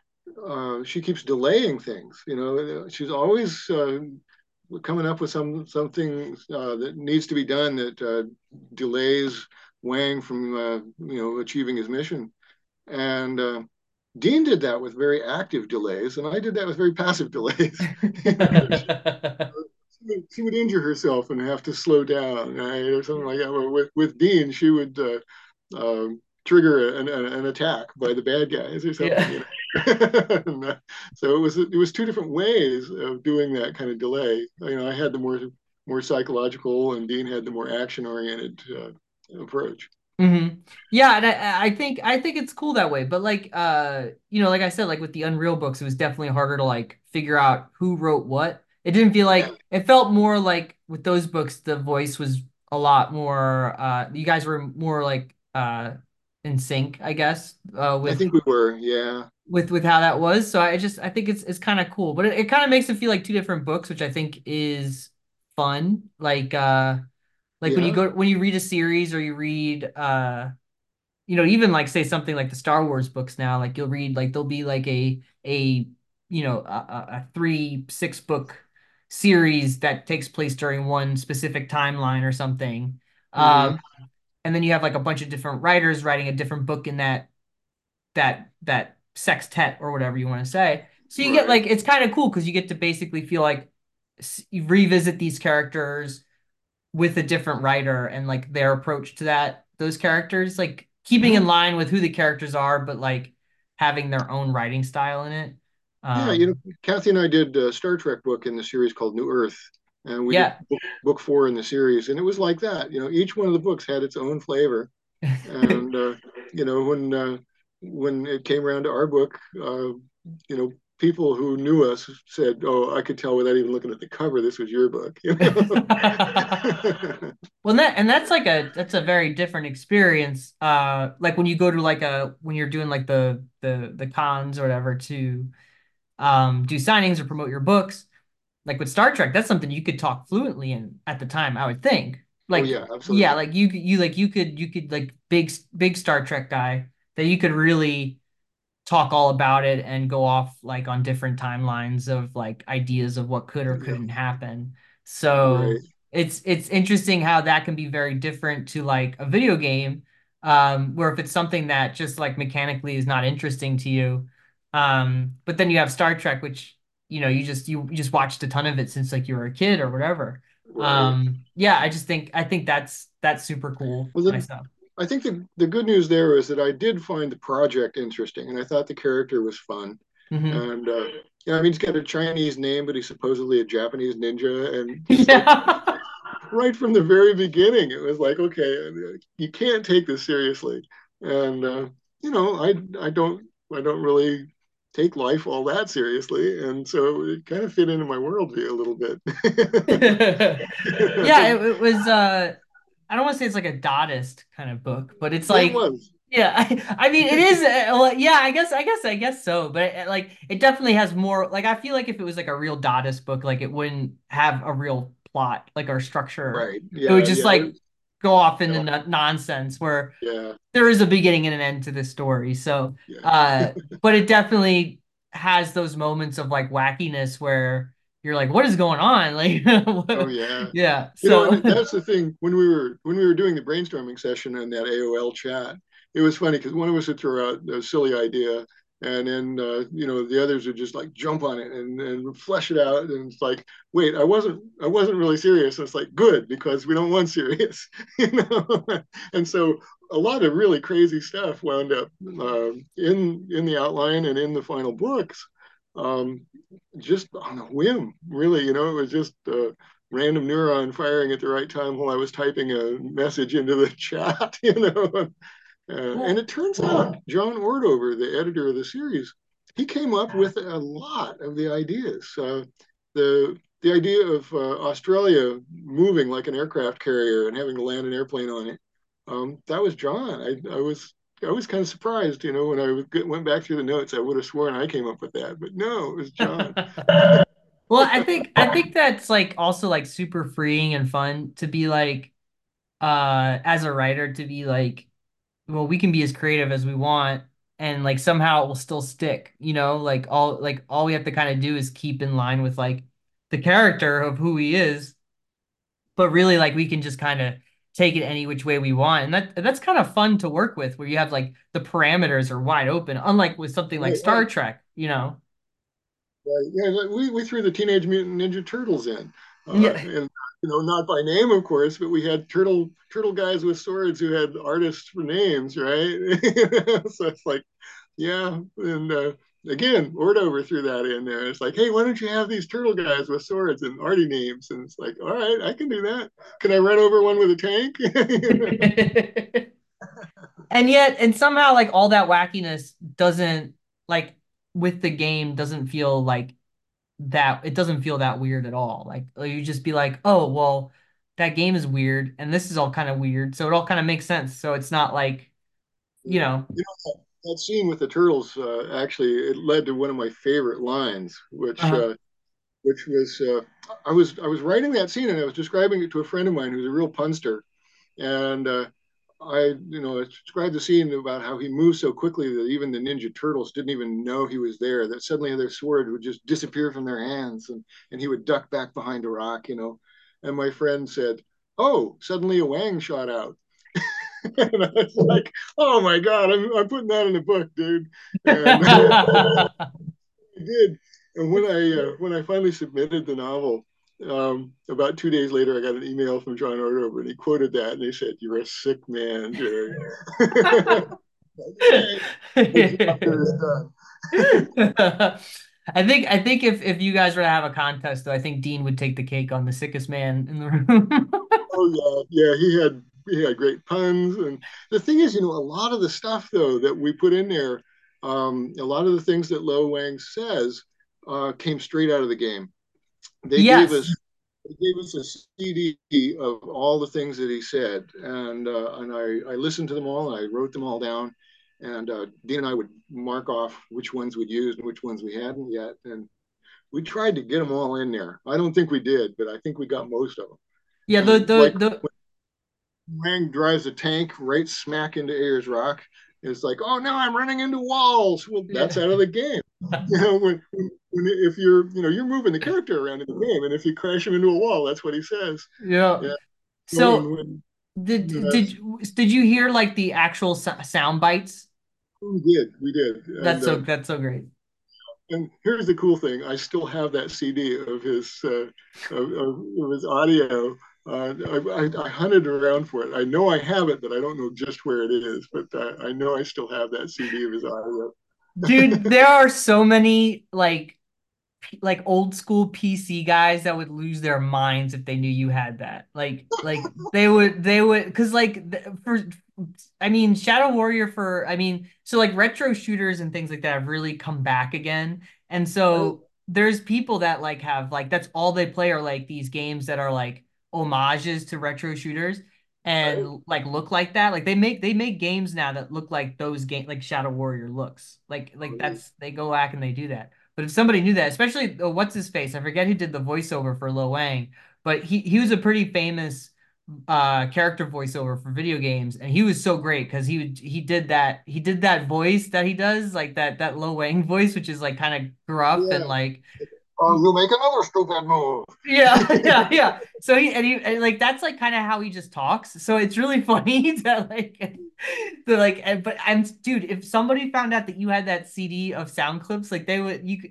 S1: uh, she keeps delaying things. You know, she's always uh, coming up with some something uh, that needs to be done that uh, delays Wang from uh, you know achieving his mission. And uh, Dean did that with very active delays, and I did that with very passive delays. she would injure herself and have to slow down, right, or something like that. But with with Dean, she would uh, um, trigger an, an, an, attack by the bad guys or something.
S2: Yeah.
S1: You know? and, uh, so it was it was two different ways of doing that kind of delay. You know, I had the more more psychological, and Dean had the more action oriented uh, approach.
S2: hmm Yeah, and I, I think I think it's cool that way. But like uh, you know, like I said, like with the Unreal books, it was definitely harder to like figure out who wrote what. It didn't feel
S1: Yeah,
S2: like it felt more like with those books, the voice was a lot more uh you guys were more like uh in sync, I guess, uh
S1: I think we were. Yeah,
S2: with with how that was. So I just I think it's it's kind of cool. But it, it kind of makes it feel like two different books, which I think is fun. Like uh like when you go when you read a series or you read uh you know even like say something like the Star Wars books now like you'll read like there'll be like a a you know a, a three six book series that takes place during one specific timeline or something
S1: hmm
S2: um and then you have like a bunch of different writers writing a different book in that that that sextet or whatever you want to say. So you get like it's kind of cool because you get to basically feel like you revisit these characters with a different writer and like their approach to that those characters. Like keeping in line with who the characters are but like having their own writing style in it.
S1: Yeah, you know,
S2: um
S1: Kathy and I did a Star Trek book in the series called New Earth, and we
S2: yeah
S1: book, book four in the series, and it was like that. You know, each one of the books had its own flavor, and uh, you know, when uh, when it came around to our book, uh, you know, people who knew us said, "Oh, I could tell without even looking at the cover, this was your book." You know?
S2: well that and that's like a that's a very different experience uh like when you go to like a when you're doing like the the the cons or whatever to um do signings or promote your books like with Star Trek that's something you could talk fluently in at the time I would think
S1: Oh
S2: Like
S1: yeah,
S2: yeah,
S1: absolutely.
S2: like you you like you could you could like big big Star Trek guy that you could really talk all about it and go off like on different timelines of like ideas of what could or couldn't happen. So
S1: right,
S2: it's it's interesting how that can be very different to like a video game, um, where if it's something that just like mechanically is not interesting to you, um, but then you have Star Trek, which you know you just you, you just watched a ton of it since like you were a kid or whatever.
S1: right.
S2: Um, yeah, I just think I think that's that's super cool
S1: Well, the,
S2: myself.
S1: I think the the good news there is that I did find the project interesting, and I thought the character was fun.
S2: hmm
S1: And uh, yeah, I mean, he's got a Chinese name, but he's supposedly a Japanese ninja, and like
S2: Yeah.
S1: right from the very beginning, it was like, okay, you can't take this seriously. And uh, you know, I I don't I don't really take life all that seriously, and so it kind of fit into my worldview a little bit.
S2: Yeah, it, it was uh I don't want to say it's like a Dadaist kind of book, but it's
S1: it
S2: like
S1: was.
S2: yeah, I, I mean it is uh, yeah, I guess I guess I guess so, but it, like it definitely has more like I feel like if it was like a real Dadaist book, like it wouldn't have a real plot, like or structure.
S1: Right.
S2: yeah, It would just
S1: yeah.
S2: like go off into
S1: know,
S2: no nonsense where
S1: yeah,
S2: there is a beginning and an end to this story. So,
S1: yeah.
S2: uh, but it definitely has those moments of like wackiness where you're like, what is going on? Like,
S1: Oh yeah.
S2: yeah.
S1: You know,
S2: So,
S1: and that's the thing when we were when we were doing the brainstorming session in that AOL chat, it was funny because one of us would throw out a silly idea, and then uh, you know the others would just like jump on it and, and flesh it out, and it's like, wait, I wasn't I wasn't really serious. and It's like good because we don't want serious, you know. and so a lot of really crazy stuff wound up uh, in in the outline and in the final books. Um, just on a whim, really. You know, it was just a random neuron firing at the right time while I was typing a message into the chat. You know, uh, and it turns out John Ordover, the editor of the series, he came up with a lot of the ideas. Uh, the the idea of uh, Australia moving like an aircraft carrier and having to land an airplane on it, um, that was John. I, I was I was kind of surprised, you know, when I went back through the notes. I would have sworn I came up with that, but no, it was John.
S2: well, I think I think that's like also like super freeing and fun to be like, uh, as a writer to be like, well, we can be as creative as we want. And like somehow it will still stick, you know, like all like all we have to kind of do is keep in line with like the character of who he is but really like we can just kind of take it any which way we want and that that's kind of fun to work with where you have like the parameters are wide open unlike with something like Star. Trek you know
S1: Right. Yeah, we, we threw the Teenage Mutant Ninja Turtles in. Uh,
S2: yeah
S1: and you know, not by name, of course, but we had turtle turtle guys with swords who had artists for names, right? so it's like, yeah, and uh, again, Ordover threw that in there. It's like, hey, why don't you have these turtle guys with swords and arty names? And it's like, all right, I can do that. Can I run over one with a tank?
S2: and yet and somehow like all that wackiness doesn't like with the game doesn't feel like that it doesn't feel that weird at all. Like you just be like oh well that game is weird and this is all kind of weird so it all kind of makes sense so it's not like you know.
S1: You know, that scene with the turtles uh, actually it led to one of my favorite lines, which
S2: uh
S1: uh, which was uh, I was I was writing that scene and I was describing it to a friend of mine who's a real punster, and uh, I you know described the scene about how he moved so quickly that even the Ninja Turtles didn't even know he was there. That suddenly their sword would just disappear from their hands and and he would duck back behind a rock, you know. And my friend said, "Oh, suddenly a Wang shot out." and I was like, "Oh my god, I'm I'm putting that in a book, dude." And I did. And when I uh, when I finally submitted the novel, um, about two days later, I got an email from John Ordover, and he quoted that, and he said, "You're a sick man, Jerry." okay, the job there is done.
S2: I think I think if if you guys were to have a contest, though, I think Dean would take the cake on the sickest man in the room.
S1: oh yeah, yeah. He had he had great puns, and the thing is, you know, a lot of the stuff though that we put in there, um, a lot of the things that Lo Wang says uh, came straight out of the game. They gave us he gave us a CD of all the things that he said, and uh, and I, I listened to them all, and I wrote them all down, and uh, Dean and I would mark off which ones we'd used and which ones we hadn't yet, and we tried to get them all in there. I don't think we did, but I think we got most of them.
S2: Yeah, the the
S1: like
S2: the
S1: Wang drives a tank right smack into Ayers Rock. It's like, oh, now I'm running into walls. Well, that's yeah. out of the game. you know, when, when, if you're, you know, you're moving the character around in the game, and if you crash him into a wall, that's what he says.
S2: Yeah. yeah. So, when, did did did you hear like the actual sound bites?
S1: We did, we did.
S2: That's and, so uh, that's so great.
S1: And here's the cool thing: I still have that CD of his uh, of, of, his audio. Uh, I, I, I, hunted around for it. I know I have it, but I don't know just where it is. But uh, I know I still have that CD of his audio.
S2: Dude, there are so many like like old school PC guys that would lose their minds if they knew you had that. Like like they would they would cuz like for I mean Shadow Warrior for I mean so like retro shooters and things like that have really come back again. And so there's people that like have like that's all they play are like these games that are like homages to retro shooters and right. like look like that. Like they make they make games now that look like those game like Shadow Warrior looks. Like like that's they go back and they do that. But if somebody knew that, especially oh, what's his face, I forget who did the voiceover for Lo Wang, but he he was a pretty famous uh character voiceover for video games and he was so great because he would he did that he did that voice that he does like that that Lo Wang voice which is like kind of gruff yeah. and like
S1: uh, you make another stupid move.
S2: Yeah, yeah, yeah. So he and he and like that's like kind of how he just talks. So it's really funny that like the like. But I'm dude. If somebody found out that you had that CD of sound clips, like they would you.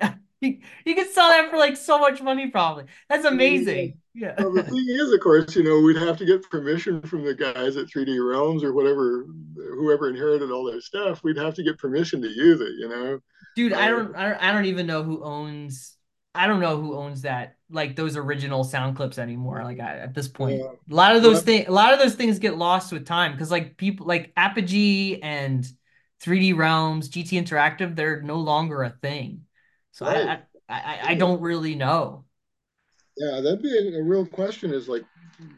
S2: You, you could sell that for like so much money, probably. That's amazing. Yeah.
S1: Well, the thing is, of course, you know, we'd have to get permission from the guys at 3D Realms or whatever, whoever inherited all their stuff. We'd have to get permission to use it, you know.
S2: Dude, I don't, I don't, I don't even know who owns I don't know who owns that, like those original sound clips anymore. Like I, at this point, yeah. a lot of those things, a lot of those things get lost with time because like people like Apogee and 3D Realms, GT Interactive, they're no longer a thing. So right. I, I, I, I, don't really know.
S1: Yeah, that'd be a, a real question. Is like,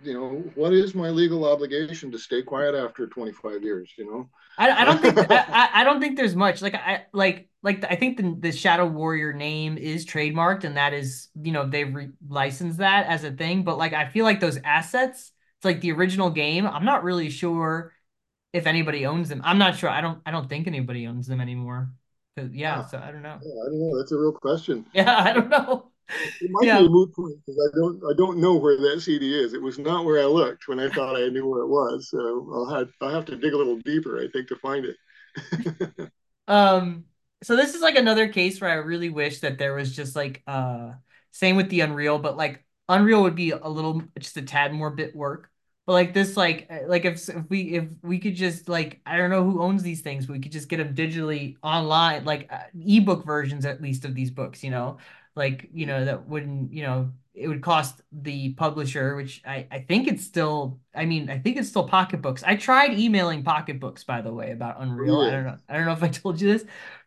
S1: you know, what is my legal obligation to stay quiet after 25 years? You know,
S2: I, I don't think I, I don't think there's much. Like I like like I think the, the Shadow Warrior name is trademarked and that is you know they've re- licensed that as a thing but like I feel like those assets it's like the original game I'm not really sure if anybody owns them. I'm not sure. I don't I don't think anybody owns them anymore. Yeah, yeah. so I don't know.
S1: Yeah, I don't know. That's a real question.
S2: Yeah I don't know
S1: it might yeah. be a moot point because I don't I don't know where that CD is. It was not where I looked when I thought I knew where it was. So I'll have I'll have to dig a little deeper, I think, to find it.
S2: um so this is like another case where I really wish that there was just like uh same with the Unreal, but like Unreal would be a little just a tad more bit work. But like this, like uh, like if if we if we could just like I don't know who owns these things, we could just get them digitally online, like uh, ebook versions at least of these books, you know, like you know that wouldn't you know it would cost the publisher, which I I think it's still I mean I think it's still Pocketbooks. I tried emailing Pocketbooks by the way about Unreal. I don't know I don't know if I told you this,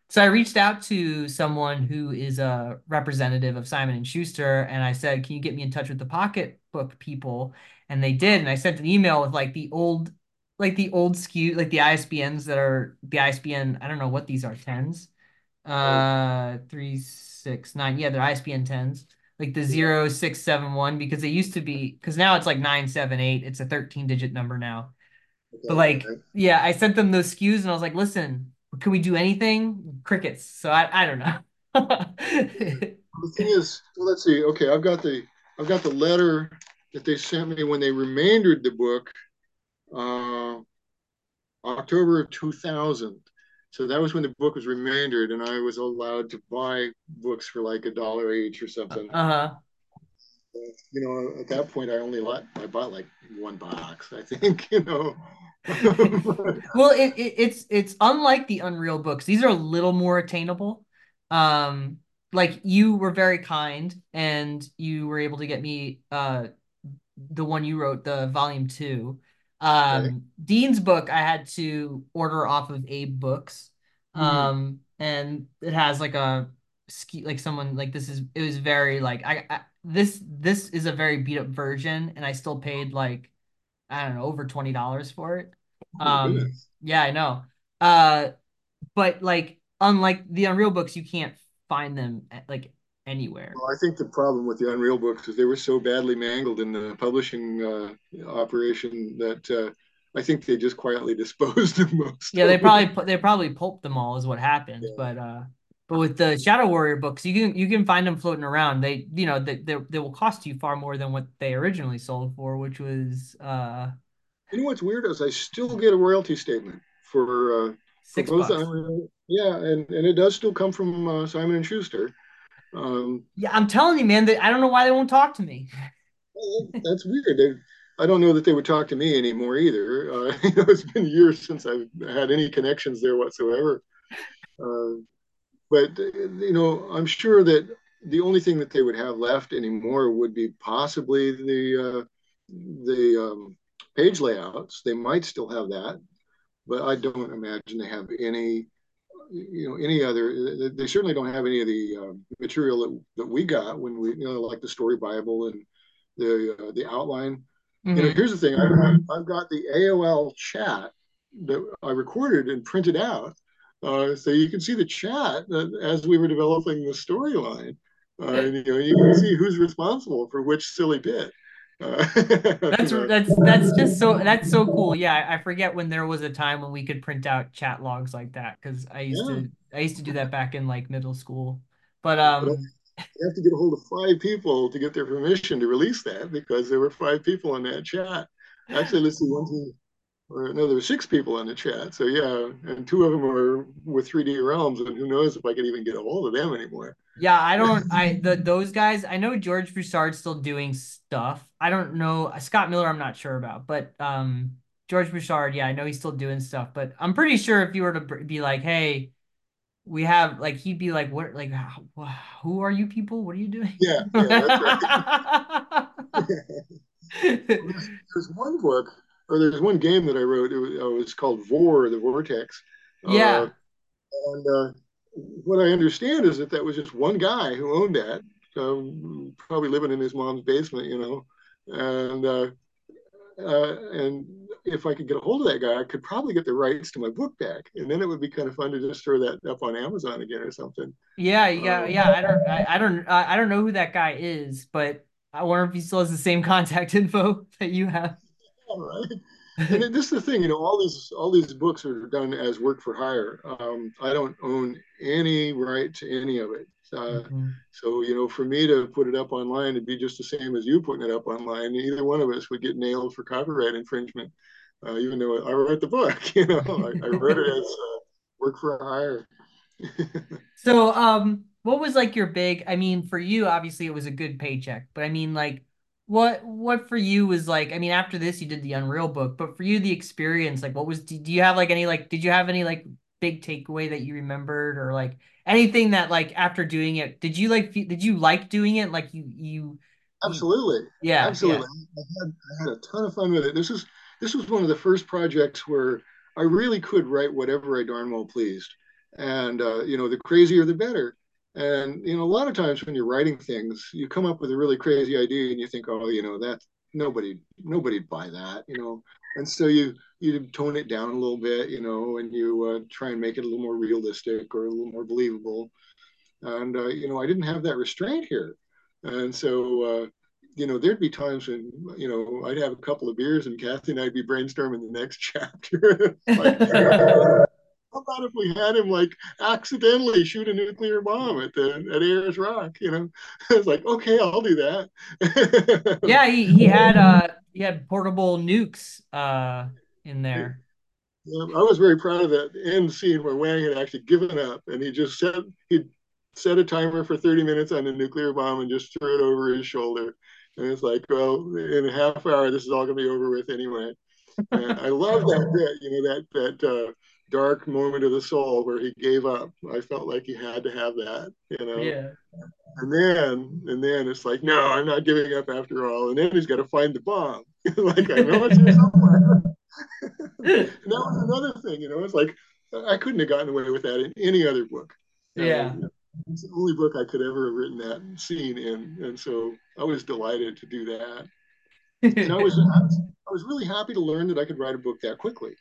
S2: so I reached out to someone who is a representative of Simon and Schuster, and I said, "Can you get me in touch with the Pocketbook people?" And they did, and I sent an email with like the old, like the old SKU, like the ISBNs that are the ISBN. I don't know what these are, tens, uh, three, six, nine. Yeah, they're ISBN tens, like the zero, six, seven, one, because they used to be, because now it's like nine, seven, eight. It's a thirteen digit number now. Okay, but like, okay. yeah, I sent them those SKUs, and I was like, "Listen." Can we do anything? Crickets. So I, I don't know.
S1: the thing is, let's see. Okay, I've got the I've got the letter that they sent me when they remaindered the book, uh, October of 2000. So that was when the book was remaindered, and I was allowed to buy books for like a dollar each or something.
S2: Uh huh.
S1: You know, at that point, I only let I bought like one box. I think you know.
S2: well, it, it, it's it's unlike the Unreal books. These are a little more attainable. Um, like you were very kind, and you were able to get me uh the one you wrote, the volume two. Um, okay. Dean's book I had to order off of Abe Books. Mm-hmm. Um, and it has like a ski like someone like this is it was very like I, I this this is a very beat up version, and I still paid like I don't know, over twenty dollars for it. Oh, um, yeah, I know. Uh, but like, unlike the Unreal books, you can't find them at, like anywhere.
S1: Well, I think the problem with the Unreal books is they were so badly mangled in the publishing uh, operation that uh, I think they just quietly disposed of most.
S2: Yeah, they probably they probably pulped them all is what happened. Yeah. But uh, but with the Shadow Warrior books, you can you can find them floating around. They you know they they, they will cost you far more than what they originally sold for, which was uh.
S1: You know what's weird is I still get a royalty statement for uh
S2: six for both bucks.
S1: yeah, and and it does still come from uh, Simon and Schuster. Um,
S2: yeah, I'm telling you, man. That I don't know why they won't talk to me.
S1: that's weird. They, I don't know that they would talk to me anymore either. Uh, you know, it's been years since I've had any connections there whatsoever. Uh, but you know, I'm sure that the only thing that they would have left anymore would be possibly the uh, the um, page layouts. They might still have that, but I don't imagine they have any you know any other they certainly don't have any of the uh, material that, that we got when we you know like the story bible and the uh, the outline mm-hmm. you know mm-hmm. here's the thing I've, I've got the aol chat that i recorded and printed out uh, so you can see the chat as we were developing the storyline uh, and, you know you can see who's responsible for which silly bit
S2: that's that's that's just so that's so cool. Yeah, I forget when there was a time when we could print out chat logs like that because I used yeah. to I used to do that back in like middle school. But um,
S1: you have to get a hold of five people to get their permission to release that because there were five people in that chat. Actually, let's see, one, two, or no, there were six people in the chat. So yeah, and two of them are with 3D Realms, and who knows if I could even get a hold of them anymore.
S2: Yeah, I don't. I the those guys. I know George Broussard's still doing stuff. I don't know Scott Miller. I'm not sure about, but um, George Broussard. Yeah, I know he's still doing stuff. But I'm pretty sure if you were to be like, hey, we have like he'd be like, what? Like, who are you people? What are you doing?
S1: Yeah, yeah that's right. there's, there's one book or there's one game that I wrote. It was, it was called Vor, the Vortex.
S2: Yeah.
S1: Uh, and uh, what I understand is that that was just one guy who owned that, um, probably living in his mom's basement, you know, and uh, uh, and if I could get a hold of that guy, I could probably get the rights to my book back, and then it would be kind of fun to just throw that up on Amazon again or something.
S2: Yeah, yeah, um, yeah. I don't, I, I don't, I don't know who that guy is, but I wonder if he still has the same contact info that you have.
S1: All right and this is the thing, you know, all these all these books are done as work for hire. Um, I don't own any right to any of it. Uh, mm-hmm. So you know, for me to put it up online, it'd be just the same as you putting it up online. Either one of us would get nailed for copyright infringement, uh, even though I wrote the book. You know, I, I wrote it as uh, work for hire.
S2: so, um, what was like your big? I mean, for you, obviously, it was a good paycheck, but I mean, like what what for you was like i mean after this you did the unreal book but for you the experience like what was do you have like any like did you have any like big takeaway that you remembered or like anything that like after doing it did you like did you like doing it? Like you you
S1: absolutely.
S2: You, yeah.
S1: Absolutely. Yeah. I, had, I had a ton of fun with it. This is this was one of the first projects where i really could write whatever i darn well pleased. And uh, you know the crazier the better and you know, a lot of times when you're writing things, you come up with a really crazy idea, and you think, oh, you know, that nobody nobody'd buy that, you know. And so you you tone it down a little bit, you know, and you uh, try and make it a little more realistic or a little more believable. And uh, you know, I didn't have that restraint here, and so. Uh, you know, there'd be times when, you know, I'd have a couple of beers and Kathy and I'd be brainstorming the next chapter. like, how about if we had him like accidentally shoot a nuclear bomb at the at Ayers Rock? You know, it's like okay, I'll do
S2: that. yeah, he, he had uh he had portable nukes uh in there.
S1: Yeah, I was very proud of that end scene where Wang had actually given up and he just said he set a timer for 30 minutes on a nuclear bomb and just threw it over his shoulder. And it's like, well, in a half hour, this is all going to be over with anyway. And I love that bit, you know, that that uh, dark moment of the soul where he gave up. I felt like he had to have that, you know.
S2: Yeah.
S1: And then and then it's like, no, I'm not giving up after all. And then he's got to find the bomb. like I know it's here somewhere. that was another thing, you know. It's like I couldn't have gotten away with that in any other book.
S2: Yeah.
S1: Um, it's the only book I could ever have written that scene in, and so I was delighted to do that. and I was, I was really happy to learn that I could write a book that quickly.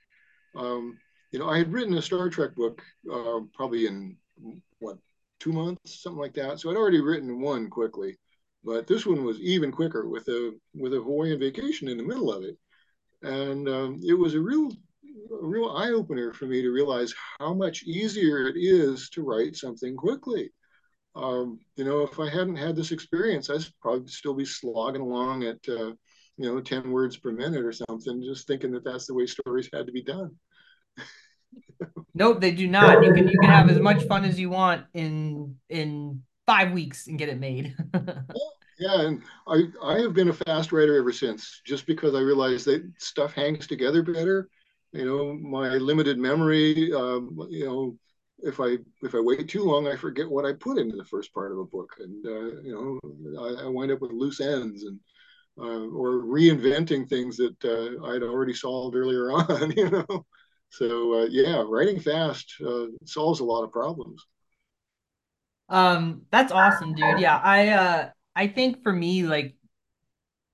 S1: Um, you know, I had written a Star Trek book uh, probably in what two months, something like that. So I'd already written one quickly, but this one was even quicker with a with a Hawaiian vacation in the middle of it. and um, it was a real a real eye opener for me to realize how much easier it is to write something quickly. Um, you know, if I hadn't had this experience, I'd probably still be slogging along at, uh, you know, 10 words per minute or something, just thinking that that's the way stories had to be done.
S2: nope, they do not. You can you can have as much fun as you want in in five weeks and get it made.
S1: yeah, and I I have been a fast writer ever since, just because I realized that stuff hangs together better. You know, my limited memory, um, you know, if I if I wait too long, I forget what I put into the first part of a book, and uh, you know I, I, wind up with loose ends and uh, or reinventing things that uh, I'd already solved earlier on. You know, so uh, yeah, writing fast uh, solves a lot of problems.
S2: Um, that's awesome, dude. Yeah, I uh, I think for me, like,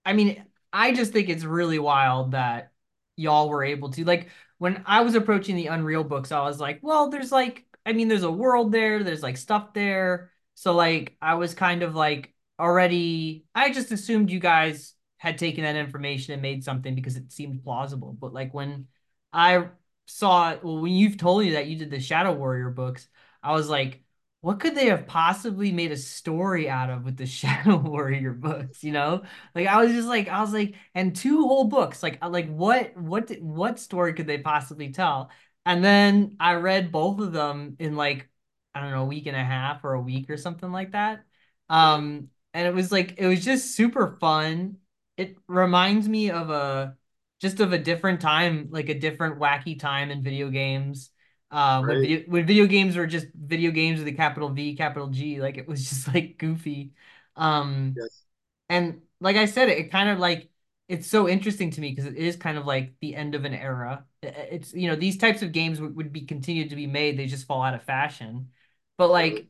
S2: I mean, I just think it's really wild that y'all were able to like when I was approaching the Unreal books, I was like, well, there's like I mean, there's a world there, there's like stuff there. So like I was kind of like already I just assumed you guys had taken that information and made something because it seemed plausible. But like when I saw well when you've told me that you did the Shadow Warrior books, I was like, what could they have possibly made a story out of with the Shadow Warrior books? You know, like I was just like, I was like, and two whole books, like, like what, what, what story could they possibly tell? And then I read both of them in like, I don't know, a week and a half or a week or something like that. Um, and it was like, it was just super fun. It reminds me of a, just of a different time, like a different wacky time in video games. Uh, right. when video when video games were just video games with a capital V, capital G, like it was just like goofy. Um, yes. and like I said, it, it kind of like it's so interesting to me because it is kind of like the end of an era. It's you know these types of games would, would be continued to be made. They just fall out of fashion. But like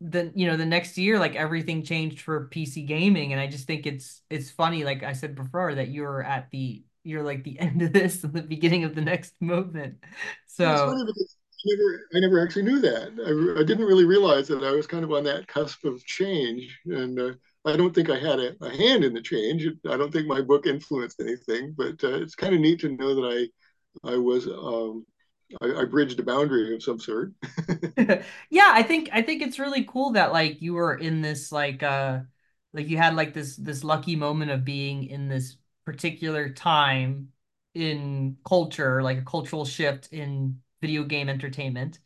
S2: the you know the next year, like everything changed for PC gaming, and I just think it's it's funny. Like I said before, that you're at the you're like the end of this and the beginning of the next movement. So it's funny because
S1: I never I never actually knew that. I, I didn't really realize that I was kind of on that cusp of change and. Uh, I don't think I had a, a, hand in the change. I don't think my book influenced anything, but uh, it's kind of neat to know that I I was um, I, I, bridged a boundary of some sort.
S2: yeah, I think I think it's really cool that like you were in this like uh like you had like this this lucky moment of being in this particular time in culture, like a cultural shift in video game entertainment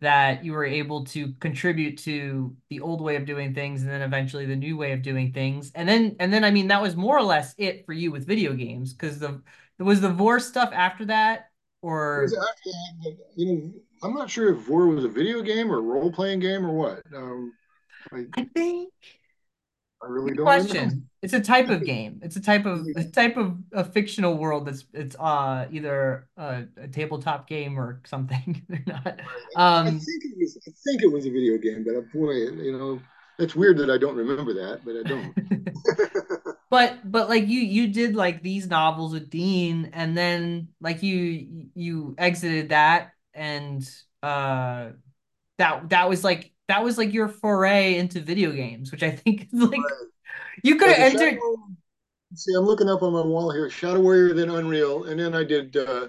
S2: that you were able to contribute to the old way of doing things and then eventually the new way of doing things. And then and then i mean that was more or less it for you with video games because the was the vor stuff after that or?
S1: Actually, you know i'm not sure if vor was a video game or role-playing game or what. Um,
S2: I, I think
S1: I really don't
S2: question. It's a type of game. It's a type of a type of a fictional world that's it's uh either a, a tabletop game or something. They're not. Um,
S1: I think it was. I think it was a video game, but boy, you know, it's weird that I don't remember that, but I
S2: don't. but but like you you did like these novels with Dean, and then like you you exited that, and uh that that was like that was like your foray into video games, which I think is like right. you could have entered.
S1: Shadow, see, I'm looking up on my wall here: Shadow Warrior, then Unreal, and then I did uh,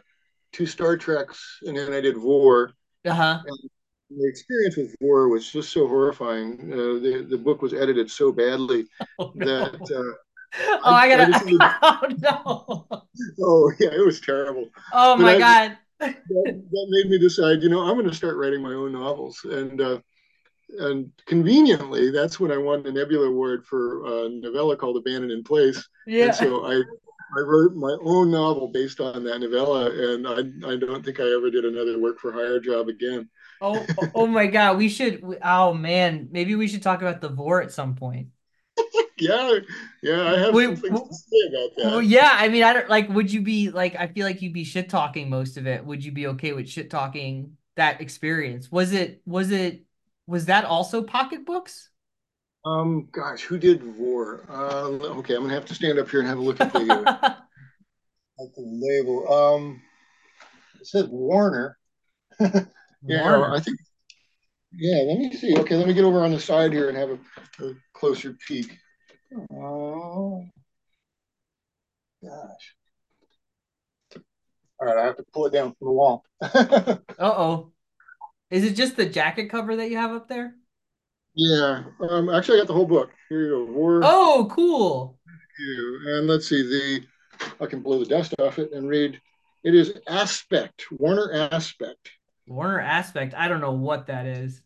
S1: two Star Treks, and then I did Vor.
S2: Uh huh.
S1: The experience with Vor was just so horrifying. Uh, the the book was edited so badly oh, no. that. Uh,
S2: oh, I, I gotta. I oh no.
S1: Oh yeah, it was terrible.
S2: Oh but my I, god.
S1: that, that, made me decide, you know, I'm going to start writing my own novels, and uh, and conveniently, that's when I won the Nebula Award for a novella called Abandoned in Place. Yeah. And so I I wrote my own novel based on that novella, and I I don't think I ever did another work for hire job again.
S2: oh oh, oh my god, we should. Oh man, maybe we should talk about the Vor at some point.
S1: yeah, yeah, I have things to say about that.
S2: Well, yeah, I mean, I don't like. Would you be like? I feel like you'd be shit talking most of it. Would you be okay with shit talking that experience? Was it? Was it? Was that also pocketbooks?
S1: Um, gosh, who did Vor? Uh, okay, I'm gonna have to stand up here and have a look at the, uh, at the label. Um, it says Warner. yeah, Warner. I think. Yeah, let me see. Okay, let me get over on the side here and have a, a closer peek. Oh, gosh. All right, I have to pull it down from the wall.
S2: Uh-oh. Is it just the jacket cover that you have up there?
S1: Yeah. Um, actually, I got the whole book. Here you go. Vor.
S2: Oh, cool.
S1: You. And let's see. The I can blow the dust off it and read. It is Aspect Warner Aspect.
S2: Warner Aspect. I don't know what that is.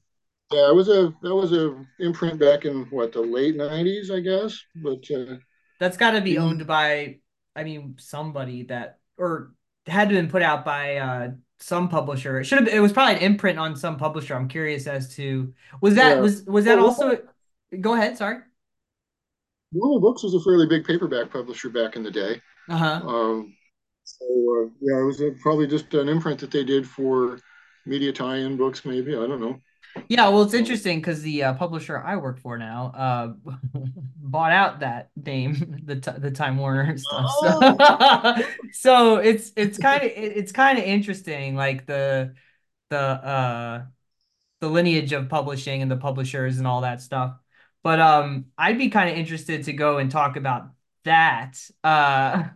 S1: Yeah, it was a that was a imprint back in what the late '90s, I guess. But uh,
S2: that's got to be owned by, I mean, somebody that or had been put out by uh, some publisher. It should have. It was probably an imprint on some publisher. I'm curious as to was that yeah. was was that well, also. Go ahead. Sorry.
S1: Warner Books was a fairly big paperback publisher back in the day.
S2: Uh-huh.
S1: Um, so uh, yeah, it was a, probably just an imprint that they did for media tie-in books, maybe. I don't know.
S2: Yeah, well, it's interesting because the uh, publisher I work for now uh, bought out that name, the the Time Warner stuff. So, oh. so it's it's kind of it's kind of interesting, like the the uh the lineage of publishing and the publishers and all that stuff. But um, I'd be kind of interested to go and talk about that. Uh,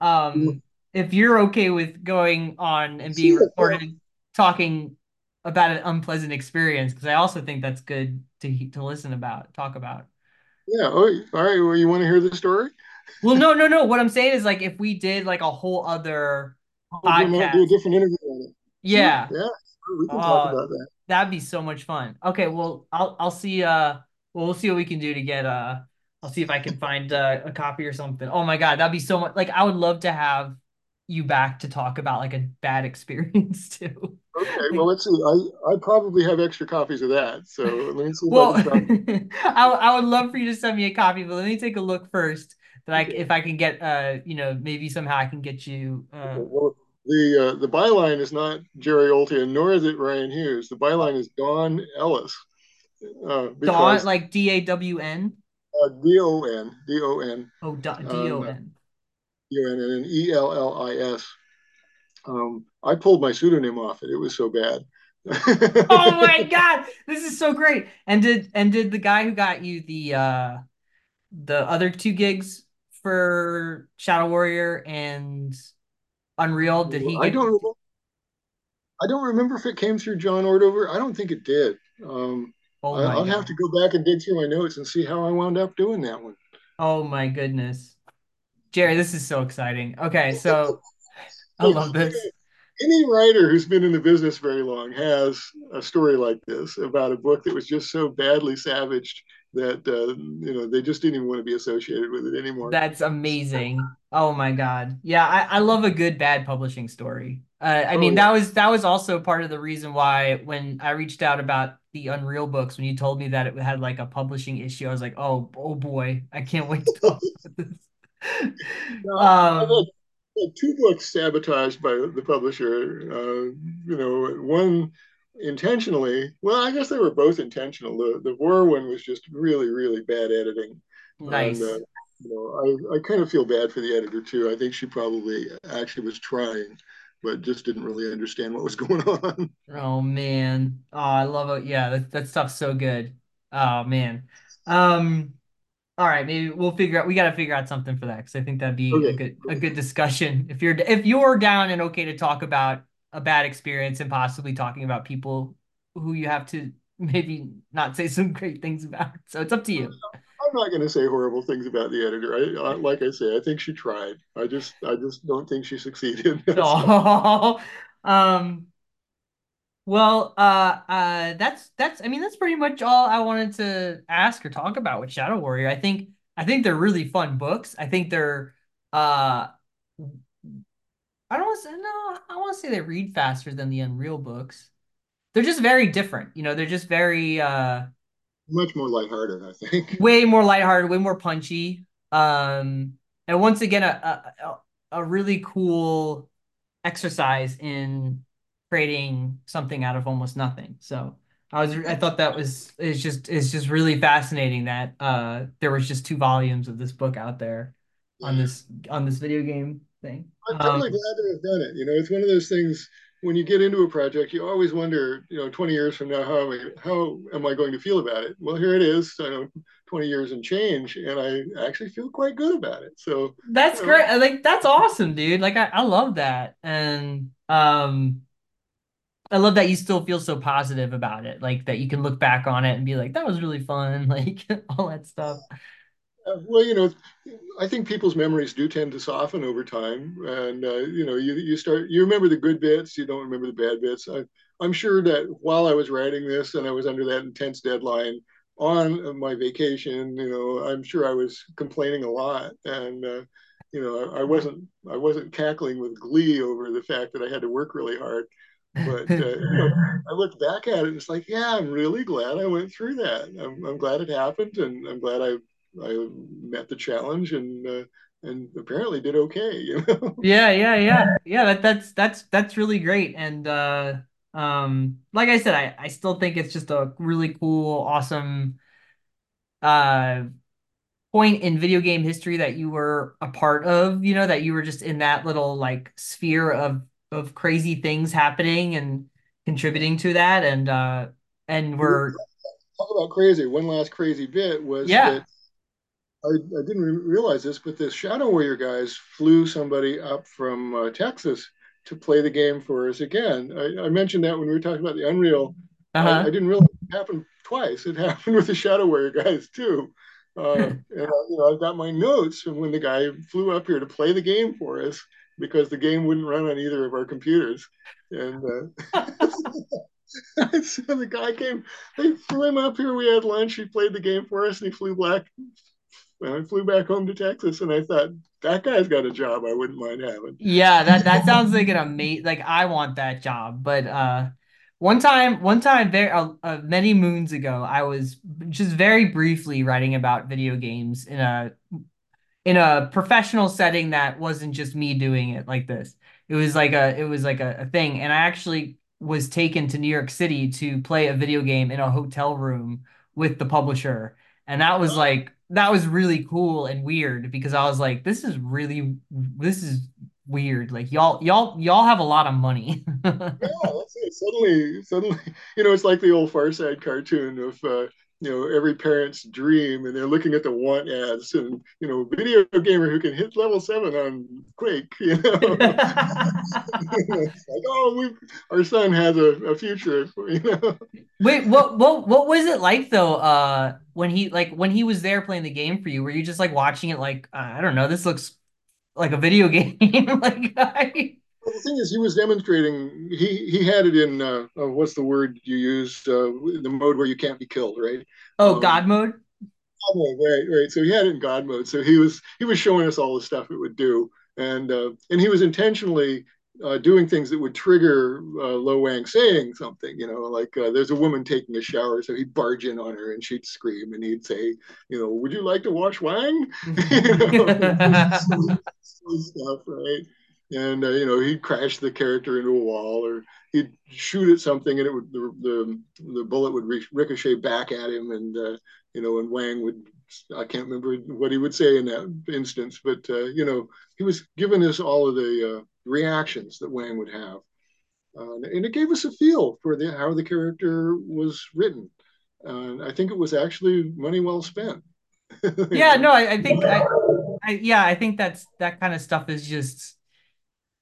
S2: um, if you're okay with going on and being recorded talking about an unpleasant experience because I also think that's good to to listen about, talk about.
S1: Yeah. Oh, all right. Well, you want to hear the story?
S2: well, no, no, no. What I'm saying is like if we did like a whole other
S1: oh, podcast, do a different interview on it.
S2: Yeah.
S1: Yeah. We can talk uh, about that.
S2: That'd be so much fun. Okay. Well, I'll I'll see. Uh, well, we'll see what we can do to get. Uh, I'll see if I can find uh, a copy or something. Oh my god, that'd be so much. Like I would love to have you back to talk about like a bad experience too.
S1: Okay, well let's see. I I probably have extra copies of that. So let me see.
S2: well, I, I, would love for you to send me a copy, but let me take a look first. That I if I can get uh you know maybe somehow I can get you. Uh...
S1: Well, the uh, the byline is not Jerry Oltion, nor is it Ryan Hughes. The byline is Dawn Ellis.
S2: Uh, Dawn like D A W N.
S1: Uh, D O N D O N.
S2: Oh, D O N.
S1: and an E L L I S. Um, I pulled my pseudonym off it. It was so bad.
S2: oh my god, this is so great. And did and did the guy who got you the uh the other two gigs for Shadow Warrior and Unreal, did he?
S1: I don't. Remember, I don't remember if it came through John Ordover. I don't think it did. Um, oh I, will have to go back and dig through my notes and see how I wound up doing that one.
S2: Oh my goodness, Jerry, this is so exciting. Okay, so I love this.
S1: Any writer who's been in the business very long has a story like this about a book that was just so badly savaged that uh, you know they just didn't even want to be associated with it anymore.
S2: That's amazing. Oh my god. Yeah, I, I love a good bad publishing story. Uh, I oh, mean yeah. that was that was also part of the reason why when I reached out about the Unreal books when you told me that it had like a publishing issue, I was like, oh oh boy, I can't wait to talk about this.
S1: no, um, two books sabotaged by the publisher. Uh, you know, one intentionally. Well, I guess they were both intentional. The the Vor one was just really really bad editing.
S2: Nice. And, uh,
S1: you know, I, I kind of feel bad for the editor too. I think she probably actually was trying, but just didn't really understand what was going on.
S2: Oh man, oh I love it. Yeah, that that stuff's so good. Oh man. Um, all right, maybe we'll figure out. We got to figure out something for that because I think that'd be okay. a good a good discussion. If you're if you're down and okay to talk about a bad experience and possibly talking about people who you have to maybe not say some great things about. So it's up to you.
S1: I'm not going to say horrible things about the editor. I, I, like I say, I think she tried. I just I just don't think she succeeded.
S2: oh, um, well, uh, uh, that's that's. I mean, that's pretty much all I wanted to ask or talk about with Shadow Warrior. I think I think they're really fun books. I think they're. Uh, I don't want to say no. I want to say they read faster than the Unreal books. They're just very different. You know, they're just very. uh
S1: Much more lighthearted, I think.
S2: Way more lighthearted, way more punchy. Um, and once again, a a, a really cool exercise in creating something out of almost nothing. So I was I thought that was it's just it's just really fascinating that uh there was just two volumes of this book out there on this on this video game thing.
S1: I'm um, glad to have done it. You know, it's one of those things when you get into a project, you always wonder, you know, 20 years from now, how am I, how am I going to feel about it? Well, here it is, I know, 20 years and change, and I actually feel quite good about it. So
S2: that's
S1: you know,
S2: great. Like that's awesome, dude. Like I, I love that. And um I love that you still feel so positive about it. Like that you can look back on it and be like, that was really fun, like all that stuff.
S1: Uh, well, you know, I think people's memories do tend to soften over time, and uh, you know, you you start you remember the good bits, you don't remember the bad bits. I, I'm sure that while I was writing this and I was under that intense deadline on my vacation, you know, I'm sure I was complaining a lot, and uh, you know, I wasn't I wasn't cackling with glee over the fact that I had to work really hard. But uh, you know, I look back at it and it's like, yeah, I'm really glad I went through that. I'm, I'm glad it happened, and I'm glad I I met the challenge and uh, and apparently did okay. You know?
S2: Yeah, yeah, yeah, yeah. That that's that's that's really great. And uh, um, like I said, I I still think it's just a really cool, awesome uh point in video game history that you were a part of. You know, that you were just in that little like sphere of of crazy things happening and contributing to that. And uh, and we're
S1: talk about crazy. One last crazy bit was
S2: yeah.
S1: that I, I didn't realize this, but the Shadow Warrior guys flew somebody up from uh, Texas to play the game for us again. I, I, mentioned that when we were talking about the Unreal. Uh-huh. I, I, didn't realize it happened twice. It happened with the Shadow Warrior guys too. Uh, and uh, you know, I've got my notes from when the guy flew up here to play the game for us because the game wouldn't run on either of our computers. And uh, so the guy came, they flew him up here. We had lunch. He played the game for us, and he flew back and I flew back home to Texas, and I thought that guy's got a job I wouldn't mind having.
S2: Yeah, that that sounds like an amazing. Like I want that job, but uh, one time, one time, very uh, uh, many moons ago, I was just very briefly writing about video games in a in a professional setting that wasn't just me doing it like this. It was like a it was like a, a thing, and I actually was taken to New York City to play a video game in a hotel room with the publisher, and that was like that was really cool and weird because I was like, this is really this is weird. Like y'all y'all y'all have a lot of money.
S1: yeah, that's it. Suddenly, suddenly, you know, it's like the old Far Side cartoon of uh, you know every parent's dream and they're looking at the want ads and you know video gamer who can hit level seven on quake you know? Like oh we our son has a, a future you know?
S2: Wait what what what was it like though uh when he like when he was there playing the game for you? Were you just like watching it like uh, i don't know this looks like a video game like I
S1: well, the thing is, he was demonstrating. He he had it in uh, uh, what's the word you used? Uh, the mode where you can't be killed, right?
S2: Oh, um, God mode.
S1: God mode, right, right. So he had it in God mode. So he was he was showing us all the stuff it would do, and uh, and he was intentionally uh, doing things that would trigger uh, Lo Wang saying something, you know, like uh, there's a woman taking a shower, so he'd barge in on her and she'd scream and he'd say, you know, would you like to wash Wang? you know, stuff, right? And uh, you know he'd crash the character into a wall or he'd shoot at something and it would the the, the bullet would ricochet back at him and uh, you know and Wang would I can't remember what he would say in that instance but uh, you know he was giving us all of the uh, reactions that Wang would have. Uh, and it gave us a feel for the how the character was written. And I think it was actually money well spent.
S2: Yeah no I, I think I, I yeah I think that's that kind of stuff is just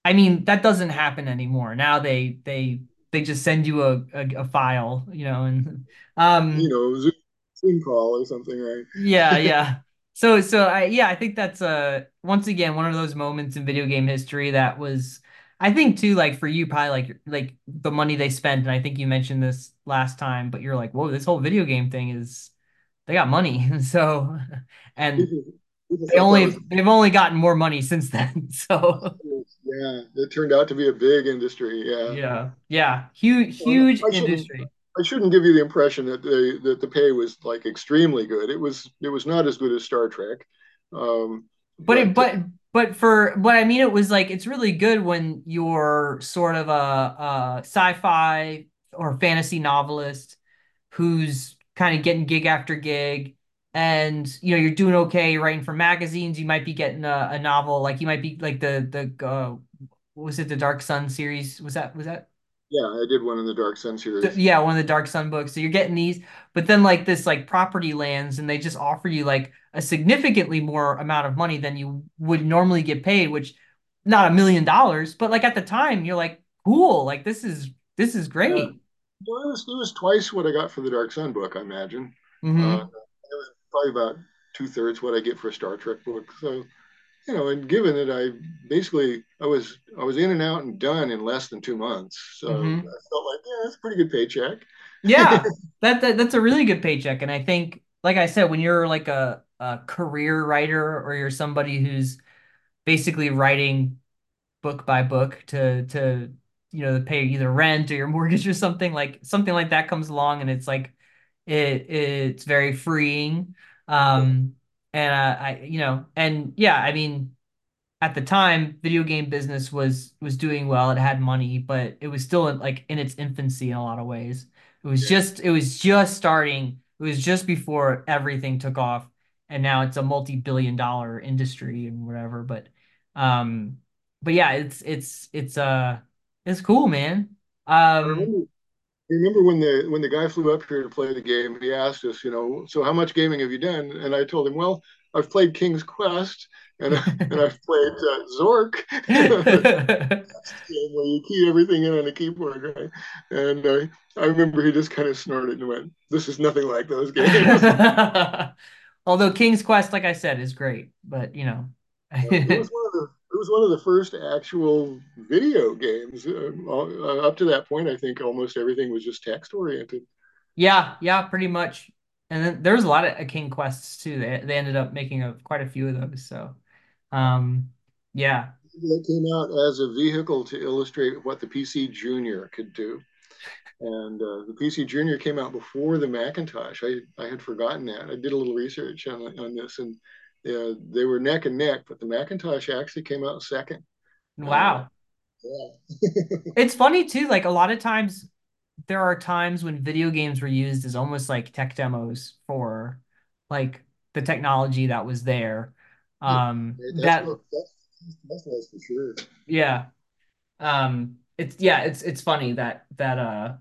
S2: I mean, that doesn't happen anymore. Now they they they just send you a a, a file, you know, and um,
S1: you know, Zoom call or something, right?
S2: yeah, yeah. So so I yeah, I think that's uh once again one of those moments in video game history that was I think too like for you probably like like the money they spent and I think you mentioned this last time, but you're like, "Whoa, this whole video game thing is they got money." And so and they only they've only gotten more money since then. So
S1: yeah, it turned out to be a big industry. Yeah,
S2: yeah, yeah, huge, huge well, I industry.
S1: I shouldn't give you the impression that the that the pay was like extremely good. It was it was not as good as Star Trek. Um,
S2: but but it, but but for but I mean it was like it's really good when you're sort of a, a sci-fi or fantasy novelist who's kind of getting gig after gig and you know you're doing okay you're writing for magazines you might be getting a, a novel like you might be like the the uh, was it the dark sun series was that was that
S1: Yeah, I did one in the Dark Sun series.
S2: yeah, one of the Dark Sun books. So you're getting these, but then like this like property lands, and they just offer you like a significantly more amount of money than you would normally get paid, which not a million dollars, but like at the time you're like, cool, like this is this is
S1: Yeah,
S2: great.
S1: well, it was it was twice what I got for the Dark Sun book, I imagine. Uh,
S2: hmm
S1: it was probably about two thirds what I get for a Star Trek book. So you know, and given that I basically I was I was in and out and done in less than two months, so
S2: hmm
S1: I felt like yeah, that's a pretty good paycheck.
S2: Yeah, that, that that's a really good paycheck, and I think, like I said, when you're like a a career writer or you're somebody who's basically writing book by book to to you know pay either rent or your mortgage or something like something like that comes along and it's like it it's very freeing um and uh, I you know and yeah I mean at the time, video game business was was doing well. It had money, but it was still in, like in its infancy in a lot of ways. It was
S1: yeah.
S2: just it was just starting. It was just before everything took off, and now it's a multi-billion dollar industry and whatever. But um, but yeah, it's it's it's uh it's cool, man. Um,
S1: remember when the when the guy flew up here to play the game, he asked us, you know, so how much gaming have you done? And I told him, well, I've played King's Quest and and I've played uh, Zork, game where you key everything in on a keyboard, right? And uh, I remember he just kind of snorted and went, "This is nothing like those games."
S2: Although King's Quest, like I said, is great, but you know.
S1: It was one of the was one of the first actual video games. Uh, uh, up to that point, I think almost everything was just text oriented.
S2: Yeah, yeah, pretty much. And then there was a lot of King Quests too. They they ended up making a quite a few of those. So, um, yeah.
S1: It came out as a vehicle to illustrate what the PC Junior could do. And uh, the PC Junior came out before the Macintosh. I, I had forgotten that. I did a little research on, on this, and uh, they were neck and neck, but the Macintosh actually came out second. Uh,
S2: Wow.
S1: yeah.
S2: It's funny too, like a lot of times there are times when video games were used as almost like tech demos for like the technology that was there. Um,
S1: that's
S2: that
S1: what that's, for sure.
S2: yeah. Um, it's yeah, it's it's funny that that uh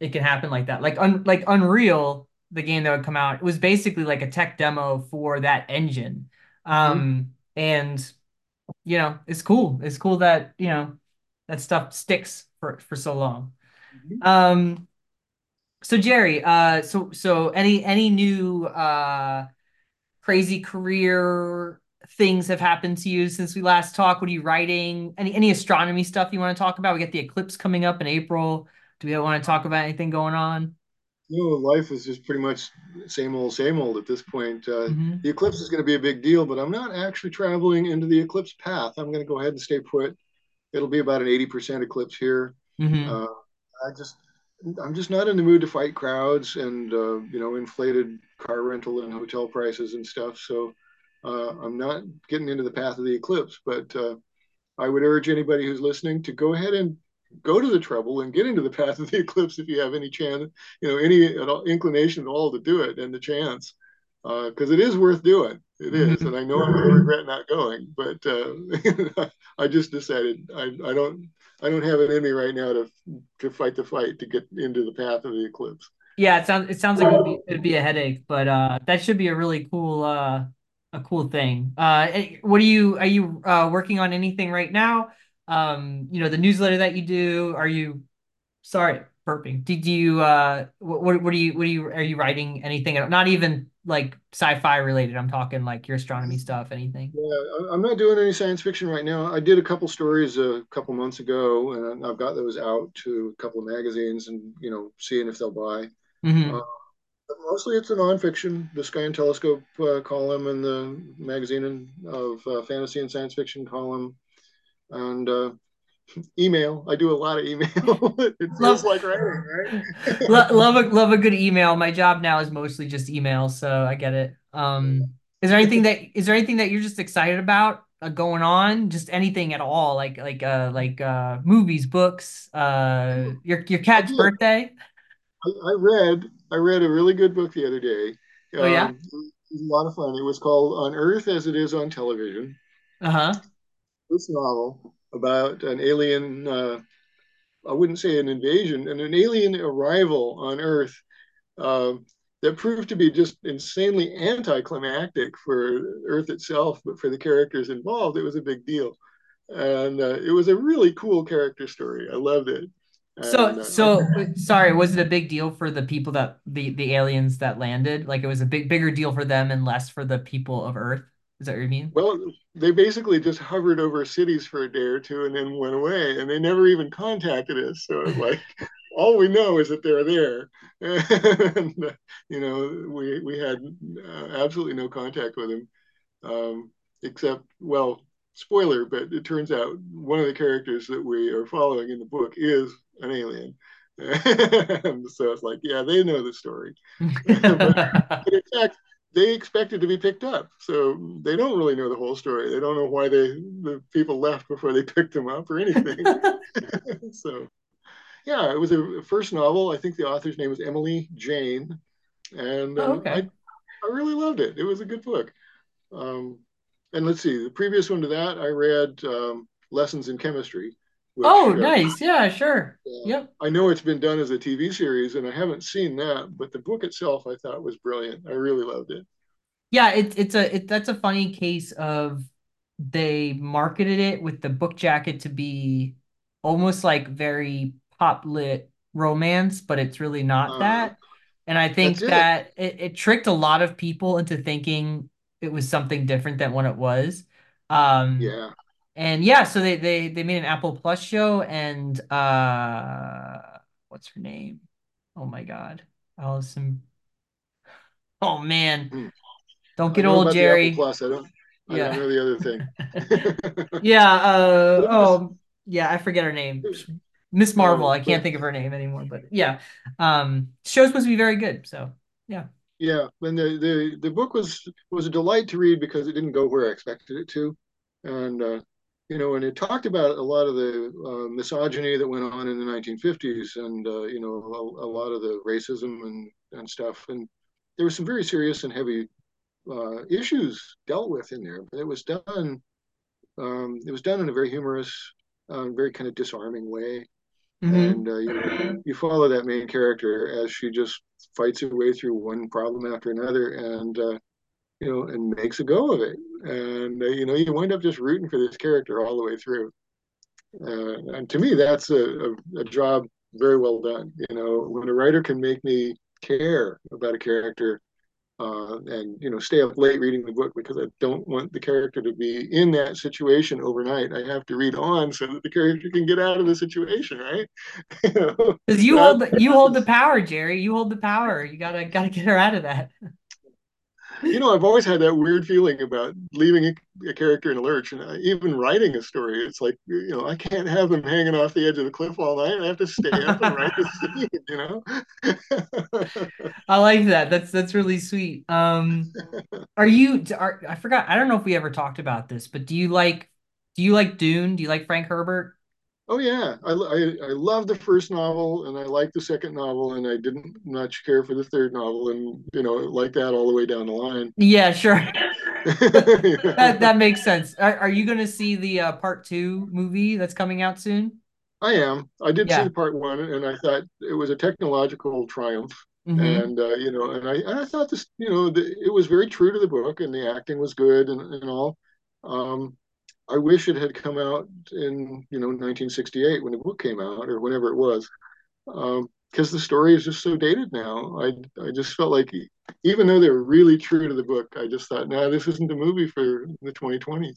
S2: it can happen like that. Like un like Unreal, the game that would come out, it was basically like a tech demo for that engine.
S1: Mm-hmm.
S2: Um, and you know, it's cool. It's cool that, you know, that stuff sticks for for so long.
S1: Mm-hmm.
S2: Um, so Jerry, uh, so so any any new uh crazy career things have happened to you since we last talked? What are you writing? Any any astronomy stuff you want to talk about? We got the eclipse coming up in April. Do we want to talk about anything going on?
S1: Know, life is just pretty much same old, same old at this point. Uh,
S2: hmm
S1: the eclipse is going to be a big deal, but I'm not actually traveling into the eclipse path. I'm going to go ahead and stay put. It'll be about an 80% eclipse here.
S2: hmm
S1: Uh, I just, I'm just not in the mood to fight crowds and, uh, you know, inflated car rental and hotel prices and stuff. So uh, I'm not getting into the path of the eclipse, but uh, I would urge anybody who's listening to go ahead and go to the trouble and get into the path of the eclipse if you have any chance, you know, any at all, inclination at all to do it and the chance, because uh, it is worth doing. It is, and
S2: hmm
S1: I know I'm going to regret not going, but uh, I just decided I, I don't I don't have it in me right now to to fight the fight to get into the path of the eclipse.
S2: Yeah, it sounds it sounds like it'd be it'd be a headache, but uh that should be a really cool uh a cool thing. Uh eh, what are you are you uh working on anything right now? Um, you know, the newsletter that you do, are you sorry, burping. Did you uh what what, you what are you are you writing anything not even like sci-fi related. I'm talking like your astronomy stuff, anything.
S1: Yeah, I'm not doing any science fiction right now. I did a couple stories a couple months ago, and I've got those out to a couple of magazines, and you know, seeing if they'll buy. Uh,
S2: hmm
S1: but mostly it's a nonfiction, the Sky and Telescope uh, column and the magazine of uh, fantasy and science fiction column, and uh, email. I do a lot of email. it feels
S2: Love
S1: like writing,
S2: Lo-
S1: right?
S2: love a love a good email. My job now is mostly just email, so I get it. Um, is there anything that is there anything that you're just excited about uh, going on? Just anything at all, like like uh like uh movies, books, uh your your cat's
S1: did.
S2: birthday.
S1: I, I read. I read a really good book the other day.
S2: Oh yeah.
S1: Um, it was a lot of fun. It was called On Earth as It Is on Television.
S2: Uh-huh.
S1: This novel about an alien uh, I wouldn't say an invasion, and an alien arrival on Earth um, that proved to be just insanely anticlimactic for Earth itself, but for the characters involved, it was a big deal. And uh, it was a really cool character story. I loved it.
S2: So,
S1: And uh,
S2: so sorry, was it a big deal for the people that the the aliens that landed? Like it was a big bigger deal for them and less for the people of Earth? Is that what you mean?
S1: well, they basically just hovered over cities for a day or two and then went away, and they never even contacted us. So like all we know is that they're there. and, you know, we we had uh, absolutely no contact with them, um, except well, spoiler, but it turns out one of the characters that we are following in the book is an alien. and so it's like, yeah, they know the story. but, but in fact, they expected to be picked up. So they don't really know the whole story. They don't know why they the people left before they picked them up or anything. so yeah, it was a first novel. I think the author's name was Emily Jane, and
S2: Oh,
S1: um, I. I really loved it. It was a good book. Um, and let's see, the previous one to that, I read um, Lessons in Chemistry,
S2: Oh,
S1: which uh,
S2: nice. Yeah, sure.
S1: uh,
S2: Yep.
S1: I know it's been done as a TV series, and I haven't seen that, but the book itself I thought was brilliant. I really loved it.
S2: Yeah, it's it's a it, that's a funny case of they marketed it with the book jacket to be almost like very pop lit romance, but it's really not
S1: Uh,
S2: that. And I think
S1: it.
S2: that it, it tricked a lot of people into thinking it was something different than what it was. Um,
S1: Yeah.
S2: And yeah, so they they they made an Apple Plus show and uh what's her name? Oh my God. Allison. Oh man.
S1: Hmm.
S2: Don't get old,
S1: about the Apple
S2: Jerry.
S1: Plus. I don't. I don't
S2: Yeah.
S1: know the other thing.
S2: Yeah, uh oh yeah, I forget her name. Miss Marvel. I can't think of her name anymore, but yeah. Um show's supposed to be very good, so yeah.
S1: yeah, and the, the the book was was a delight to read because it didn't go where I expected it to, and uh, you know, and it talked about a lot of the uh, misogyny that went on in the 1950s, and uh, you know, a, a lot of the racism and and stuff, and there were some very serious and heavy uh, issues dealt with in there. But it was done um, it was done in a very humorous, uh, very kind of disarming way,
S2: hmm
S1: and uh, you you follow that main character as she just fights her way through one problem after another, and uh, you know, and makes a go of it. And uh, you know, you wind up just rooting for this character all the way through. Uh, and to me, that's a, a, a job very well done. You know, when a writer can make me care about a character uh, and you know stay up late reading the book because I don't want the character to be in that situation overnight. I have to read on so that the character can get out of the situation, right? you know,
S2: Because you hold the you hold the power, Jerry. You hold the power. You gotta gotta get her out of that.
S1: You know I've always had that weird feeling about leaving a, a character in a lurch, and I, even writing a story. It's like you know I can't have them hanging off the edge of the cliff all night. I have to stay up and write the scene. You know.
S2: I like that. That's that's really sweet. Um, are you are I forgot. I don't know if we ever talked about this, but do you like do you like Dune? Do you like Frank Herbert?
S1: Oh yeah, I, I I love the first novel and I like the second novel and I didn't much care for the third novel and you know like that all the way down the line.
S2: Yeah, sure. That that makes sense. Are, are you gonna see the uh, part two movie that's coming out soon?
S1: I am. I did see
S2: Yeah.
S1: the part one and I thought it was a technological triumph
S2: hmm
S1: and uh, you know and I and I thought this you know the, it was very true to the book and the acting was good and, and all. Um, I wish it had come out in you know 1968 when the book came out or whenever it was um, because the story is just so dated now. I I just felt like even though they were really true to the book, I just thought, no, nah, this isn't a movie for the 2020s.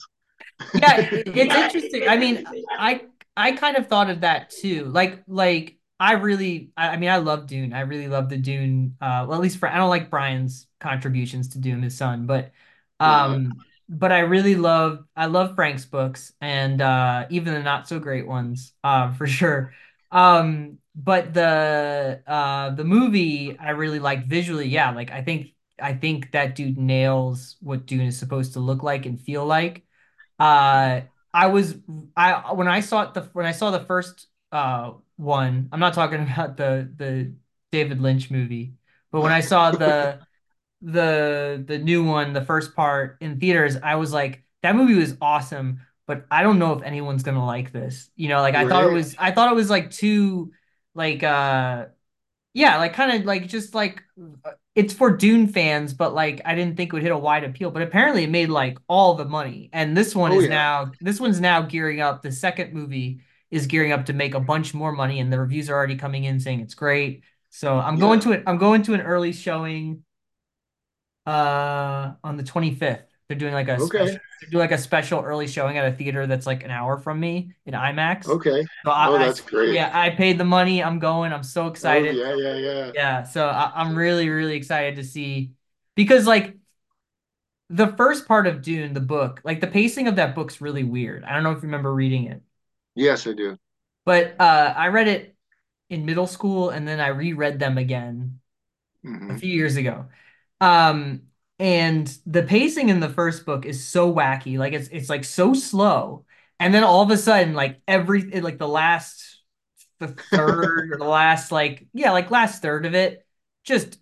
S2: Yeah, it's interesting. I mean, I I kind of thought of that too. Like like I really I, mean I love Dune. I really love the Dune uh well at least for I don't like Brian's contributions to Dune, his son, but
S1: yeah,
S2: um but I really love I love Frank's books and uh even the not so great ones, uh for sure. Um but the uh the movie I really like visually, yeah, like I think I think that dude nails what Dune is supposed to look like and feel like. Uh, I was I when I saw it the when I saw the first uh one, I'm not talking about the the David Lynch movie, but when I saw the the the new one, the first part in theaters, I was like, that movie was awesome. but I don't know if anyone's gonna like this. You know, like I thought it was I thought it was like too like uh yeah, like kind of like just like uh, it's for Dune fans, but like I didn't think it would hit a wide appeal. But apparently it made like all the money. And this one
S1: Oh
S2: is
S1: yeah.
S2: now this one's now gearing up. The second movie is gearing up to make a bunch more money, and the reviews are already coming in saying it's great. So I'm going to it. I'm going to an early showing uh on the 25th. They're doing like a
S1: Okay.
S2: special they do like a special early showing at a theater that's like an hour from me in IMAX.
S1: Okay.
S2: So
S1: Oh,
S2: I, I
S1: that's great.
S2: yeah, I paid the money. I'm going. I'm so
S1: Oh
S2: excited.
S1: yeah, yeah, yeah.
S2: Yeah, so I, I'm really, really excited to see because like the first part of Dune, the book, like the pacing of that book's really weird. I don't know if you remember reading it,
S1: Yes, I do.
S2: but uh, I read it in middle school and then I reread them again a
S1: hmm
S2: few years ago. Um, and the pacing in the first book is so wacky, like it's it's like so slow, and then all of a sudden, like every like the last the third or the last like yeah like last third of it just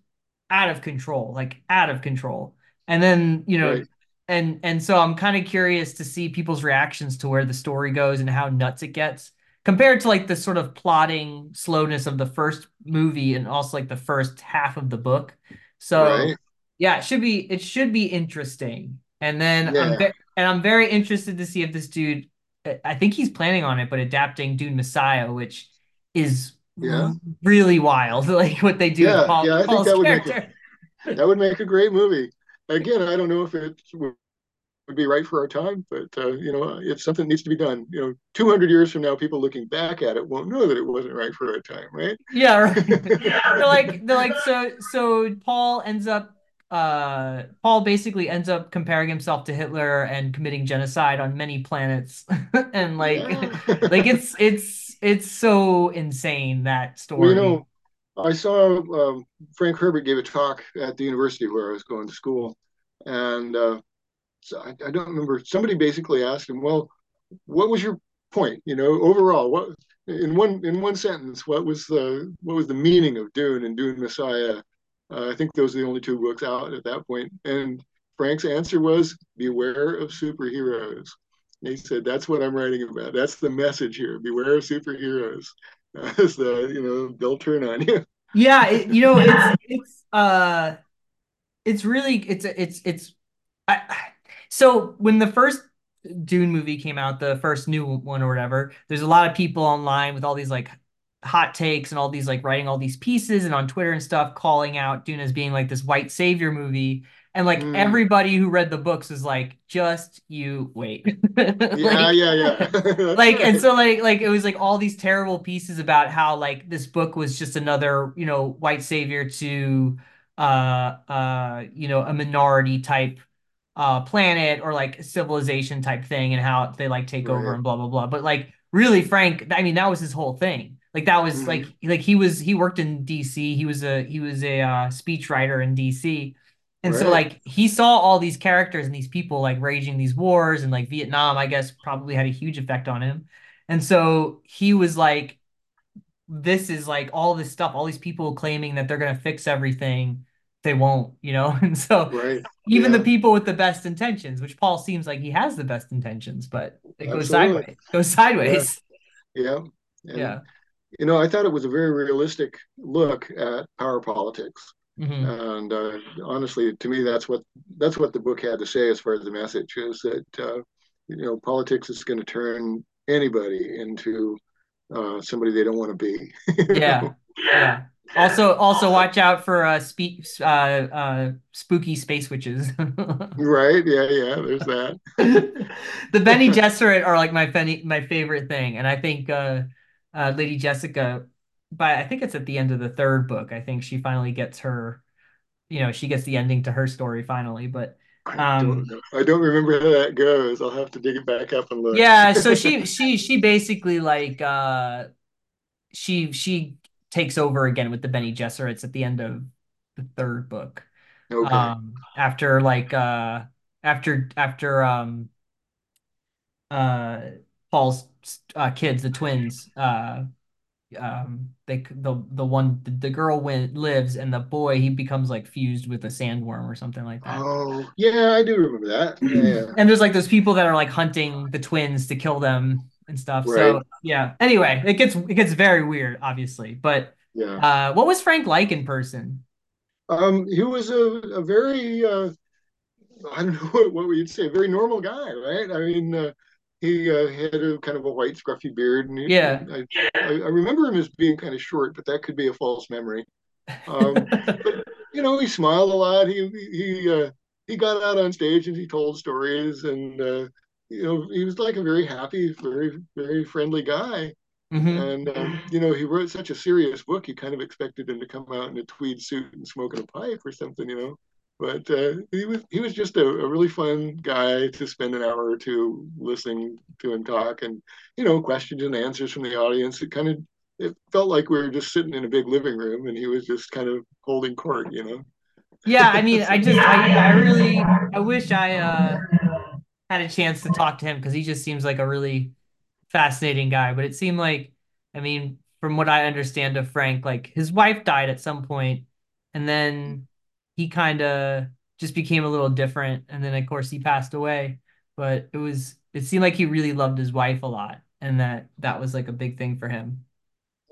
S2: out of control like out of control and then you know
S1: Right.
S2: and and so i'm kind of curious to see people's reactions to where the story goes and how nuts it gets compared to like the sort of plotting slowness of the first movie and also like the first half of the book so
S1: Right.
S2: Yeah it should be it should be interesting and then i'm ve- and i'm very interested to see if this dude I think he's planning on it, but adapting Dune Messiah, which is
S1: Yeah.
S2: really wild, like what they do with
S1: Yeah.
S2: Paul
S1: Yeah. I think
S2: Paul's
S1: that would make a that would make a great movie. Again, I don't know if it would be right for our time, but uh, you know, it's something that needs to be done. You know, 200 years from now, people looking back at it won't know that it wasn't right for our time, right?
S2: Yeah, right. They're like they're like so so Paul ends up uh Paul basically ends up comparing himself to Hitler and committing genocide on many planets. And like
S1: Yeah.
S2: like it's it's it's so insane that
S1: Well, you know, I saw um, Frank Herbert gave a talk at the university where I was going to school, and uh, so I, I don't remember. Somebody basically asked him, "Well, what was your point? You know, overall, what in one in one sentence, what was the what was the meaning of Dune and Dune Messiah?" Uh, I think those are the only two books out at that point. and Frank's answer was, "Beware of superheroes." And he said, "That's what I'm writing about. That's the message here. Beware of superheroes." As the you know they'll turn on you.
S2: Yeah, it, you know, it's it's uh it's really it's it's it's I, so when the first Dune movie came out, the first new one or whatever, there's a lot of people online with all these like hot takes and all these like writing all these pieces and on Twitter and stuff calling out Dune as being like this white savior movie. And like
S1: Mm,
S2: everybody who read the books is like, just you wait.
S1: yeah,
S2: Like
S1: yeah, yeah. That's
S2: like and so like like it was like all these terrible pieces about how like this book was just another you know white savior to uh uh you know a minority type uh planet or like civilization type thing and how they like take over and blah blah blah but like really Frank I mean that was his whole thing like that was like
S1: hmm
S2: like he was he worked in DC he was a he was a uh speech writer in DC and so like he saw all these characters and these people like raging these wars and like Vietnam, I guess probably had a huge effect on him. And so he was like, this is like all this stuff, all these people claiming that they're gonna fix everything. They won't, you know? And so
S1: Right.
S2: even the people with the best intentions, which Paul seems like he has the best intentions, but it goes
S1: Absolutely.
S2: sideways, goes
S1: Yeah.
S2: sideways.
S1: Yeah. And
S2: Yeah.
S1: You know, I thought it was a very realistic look at power politics.
S2: hmm
S1: And uh, honestly, to me, that's what that's what the book had to say as far as the message is that uh, you know politics is going to turn anybody into uh, somebody they don't want to be.
S2: Yeah.
S1: know?
S2: Yeah. Also, also watch out for uh, spe uh, uh, spooky space witches.
S1: Right? Yeah. Yeah. There's that.
S2: The Bene Gesserit are like my my favorite thing, and I think uh, Lady Jessica, but I think it's at the end of the third book. I think she finally gets her, you know, she gets the ending to her story finally. But
S1: I don't
S2: um.
S1: I don't remember how that goes. I'll have to dig it back up and look.
S2: yeah, so she she she basically like uh, she she takes over again with the Bene Gesserits at the end of the third book.
S1: Okay.
S2: Um, after like uh, after after um uh Paul's uh kids, the twins, uh um they the the one the, the girl went lives and the boy he becomes like fused with a sandworm or something like that.
S1: Oh, yeah, I do remember that. Yeah.
S2: And there's like those people that are like hunting the twins to kill them and stuff.
S1: Right.
S2: So yeah. Anyway, it gets it gets very weird, obviously. But
S1: Yeah.
S2: uh, what was Frank like in person?
S1: Um, he was a, a very uh, I don't know what, what you'd say, a very normal guy, right? I mean, uh, he uh, had a kind of a white scruffy beard, and he,
S2: Yeah.
S1: I, I, I remember him as being kind of short, but that could be a false memory. Um, but you know, he smiled a lot. He he uh, he got out on stage and he told stories, and uh, you know, he was like a very happy, very very friendly guy.
S2: hmm
S1: And um, you know, he wrote such a serious book. You kind of expected him to come out in a tweed suit and smoking a pipe or something, you know. But uh, he was he was just a, a really fun guy to spend an hour or two listening to him talk, and you know, questions and answers from the audience. It kind of it felt like we were just sitting in a big living room, and he was just kind of holding court, you know.
S2: Yeah, I mean, I just I I really I wish I uh had a chance to talk to him because he just seems like a really fascinating guy. But it seemed like, I mean, from what I understand of Frank, like his wife died at some point, and then he kind of just became a little different, and then of course he passed away. But it was it seemed like he really loved his wife a lot, and that that was like a big thing for him.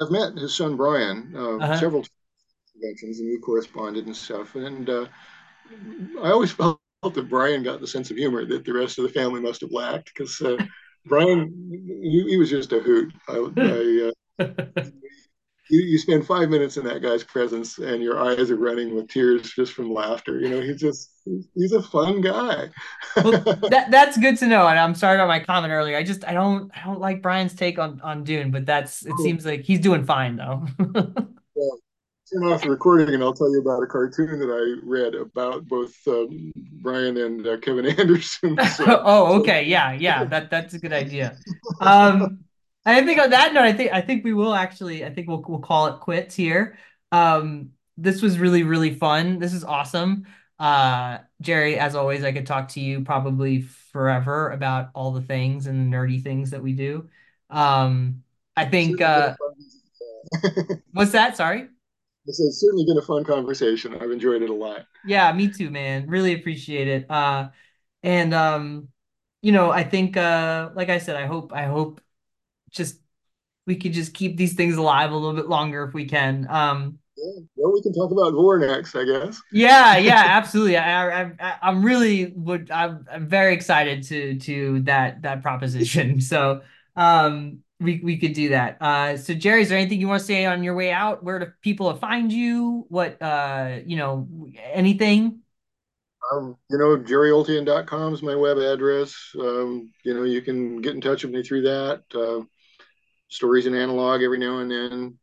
S1: I've met his son Brian uh,
S2: Uh-huh.
S1: several conventions, and we corresponded and stuff. And uh, I always felt that Brian got the sense of humor that the rest of the family must have lacked because uh, Brian, he, he, was just a hoot. I, I uh, you, you spend five minutes in that guy's presence and your eyes are running with tears just from laughter. You know, he's just he's a fun guy.
S2: Well, that that's good to know. And I'm sorry about my comment earlier. I just I don't I don't like Brian's take on on Dune, but that's it
S1: cool.
S2: seems like he's doing fine though.
S1: Well, turn off the recording and I'll tell you about a cartoon that I read about both um, Brian and uh, Kevin Anderson. So,
S2: Oh,
S1: so
S2: okay. Yeah, yeah. That that's a good idea. Um, I think on that note, I think I think we will actually I think we'll we'll call it quits here. Um, this was really, really fun. This is awesome. Uh, Jerry, as always, I could talk to you probably forever about all the things and the nerdy things that we do. Um, I think
S1: certainly been a
S2: uh what's that? Sorry.
S1: This has certainly been a fun conversation. I've enjoyed it a lot.
S2: Yeah, me too, man. Really appreciate it. Uh, and um, you know, I think uh, like I said, I hope I hope just we could just keep these things alive a little bit longer if we can. Um,
S1: Yeah. Well, we can talk about Vor next, I guess.
S2: yeah, yeah, absolutely. I, I I'm really would I'm, I'm very excited to to that that proposition. So um, we we could do that. Uh, so Jerry, is there anything you want to say on your way out? Where do people find you? What uh, you know, anything?
S1: Um, you know, jerryoltion.com is my web address. Um, you know, you can get in touch with me through that. Uh, stories in analog every now and then,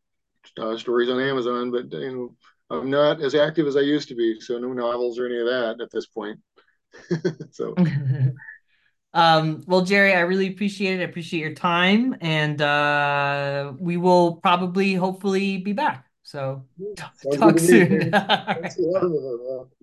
S1: uh, stories on Amazon, but you know, I'm not as active as I used to be, so no novels or any of that at this point. so
S2: Um, well, Jerry, I really appreciate it. I appreciate your time, and uh, we will probably, hopefully, be back. So talk, talk soon.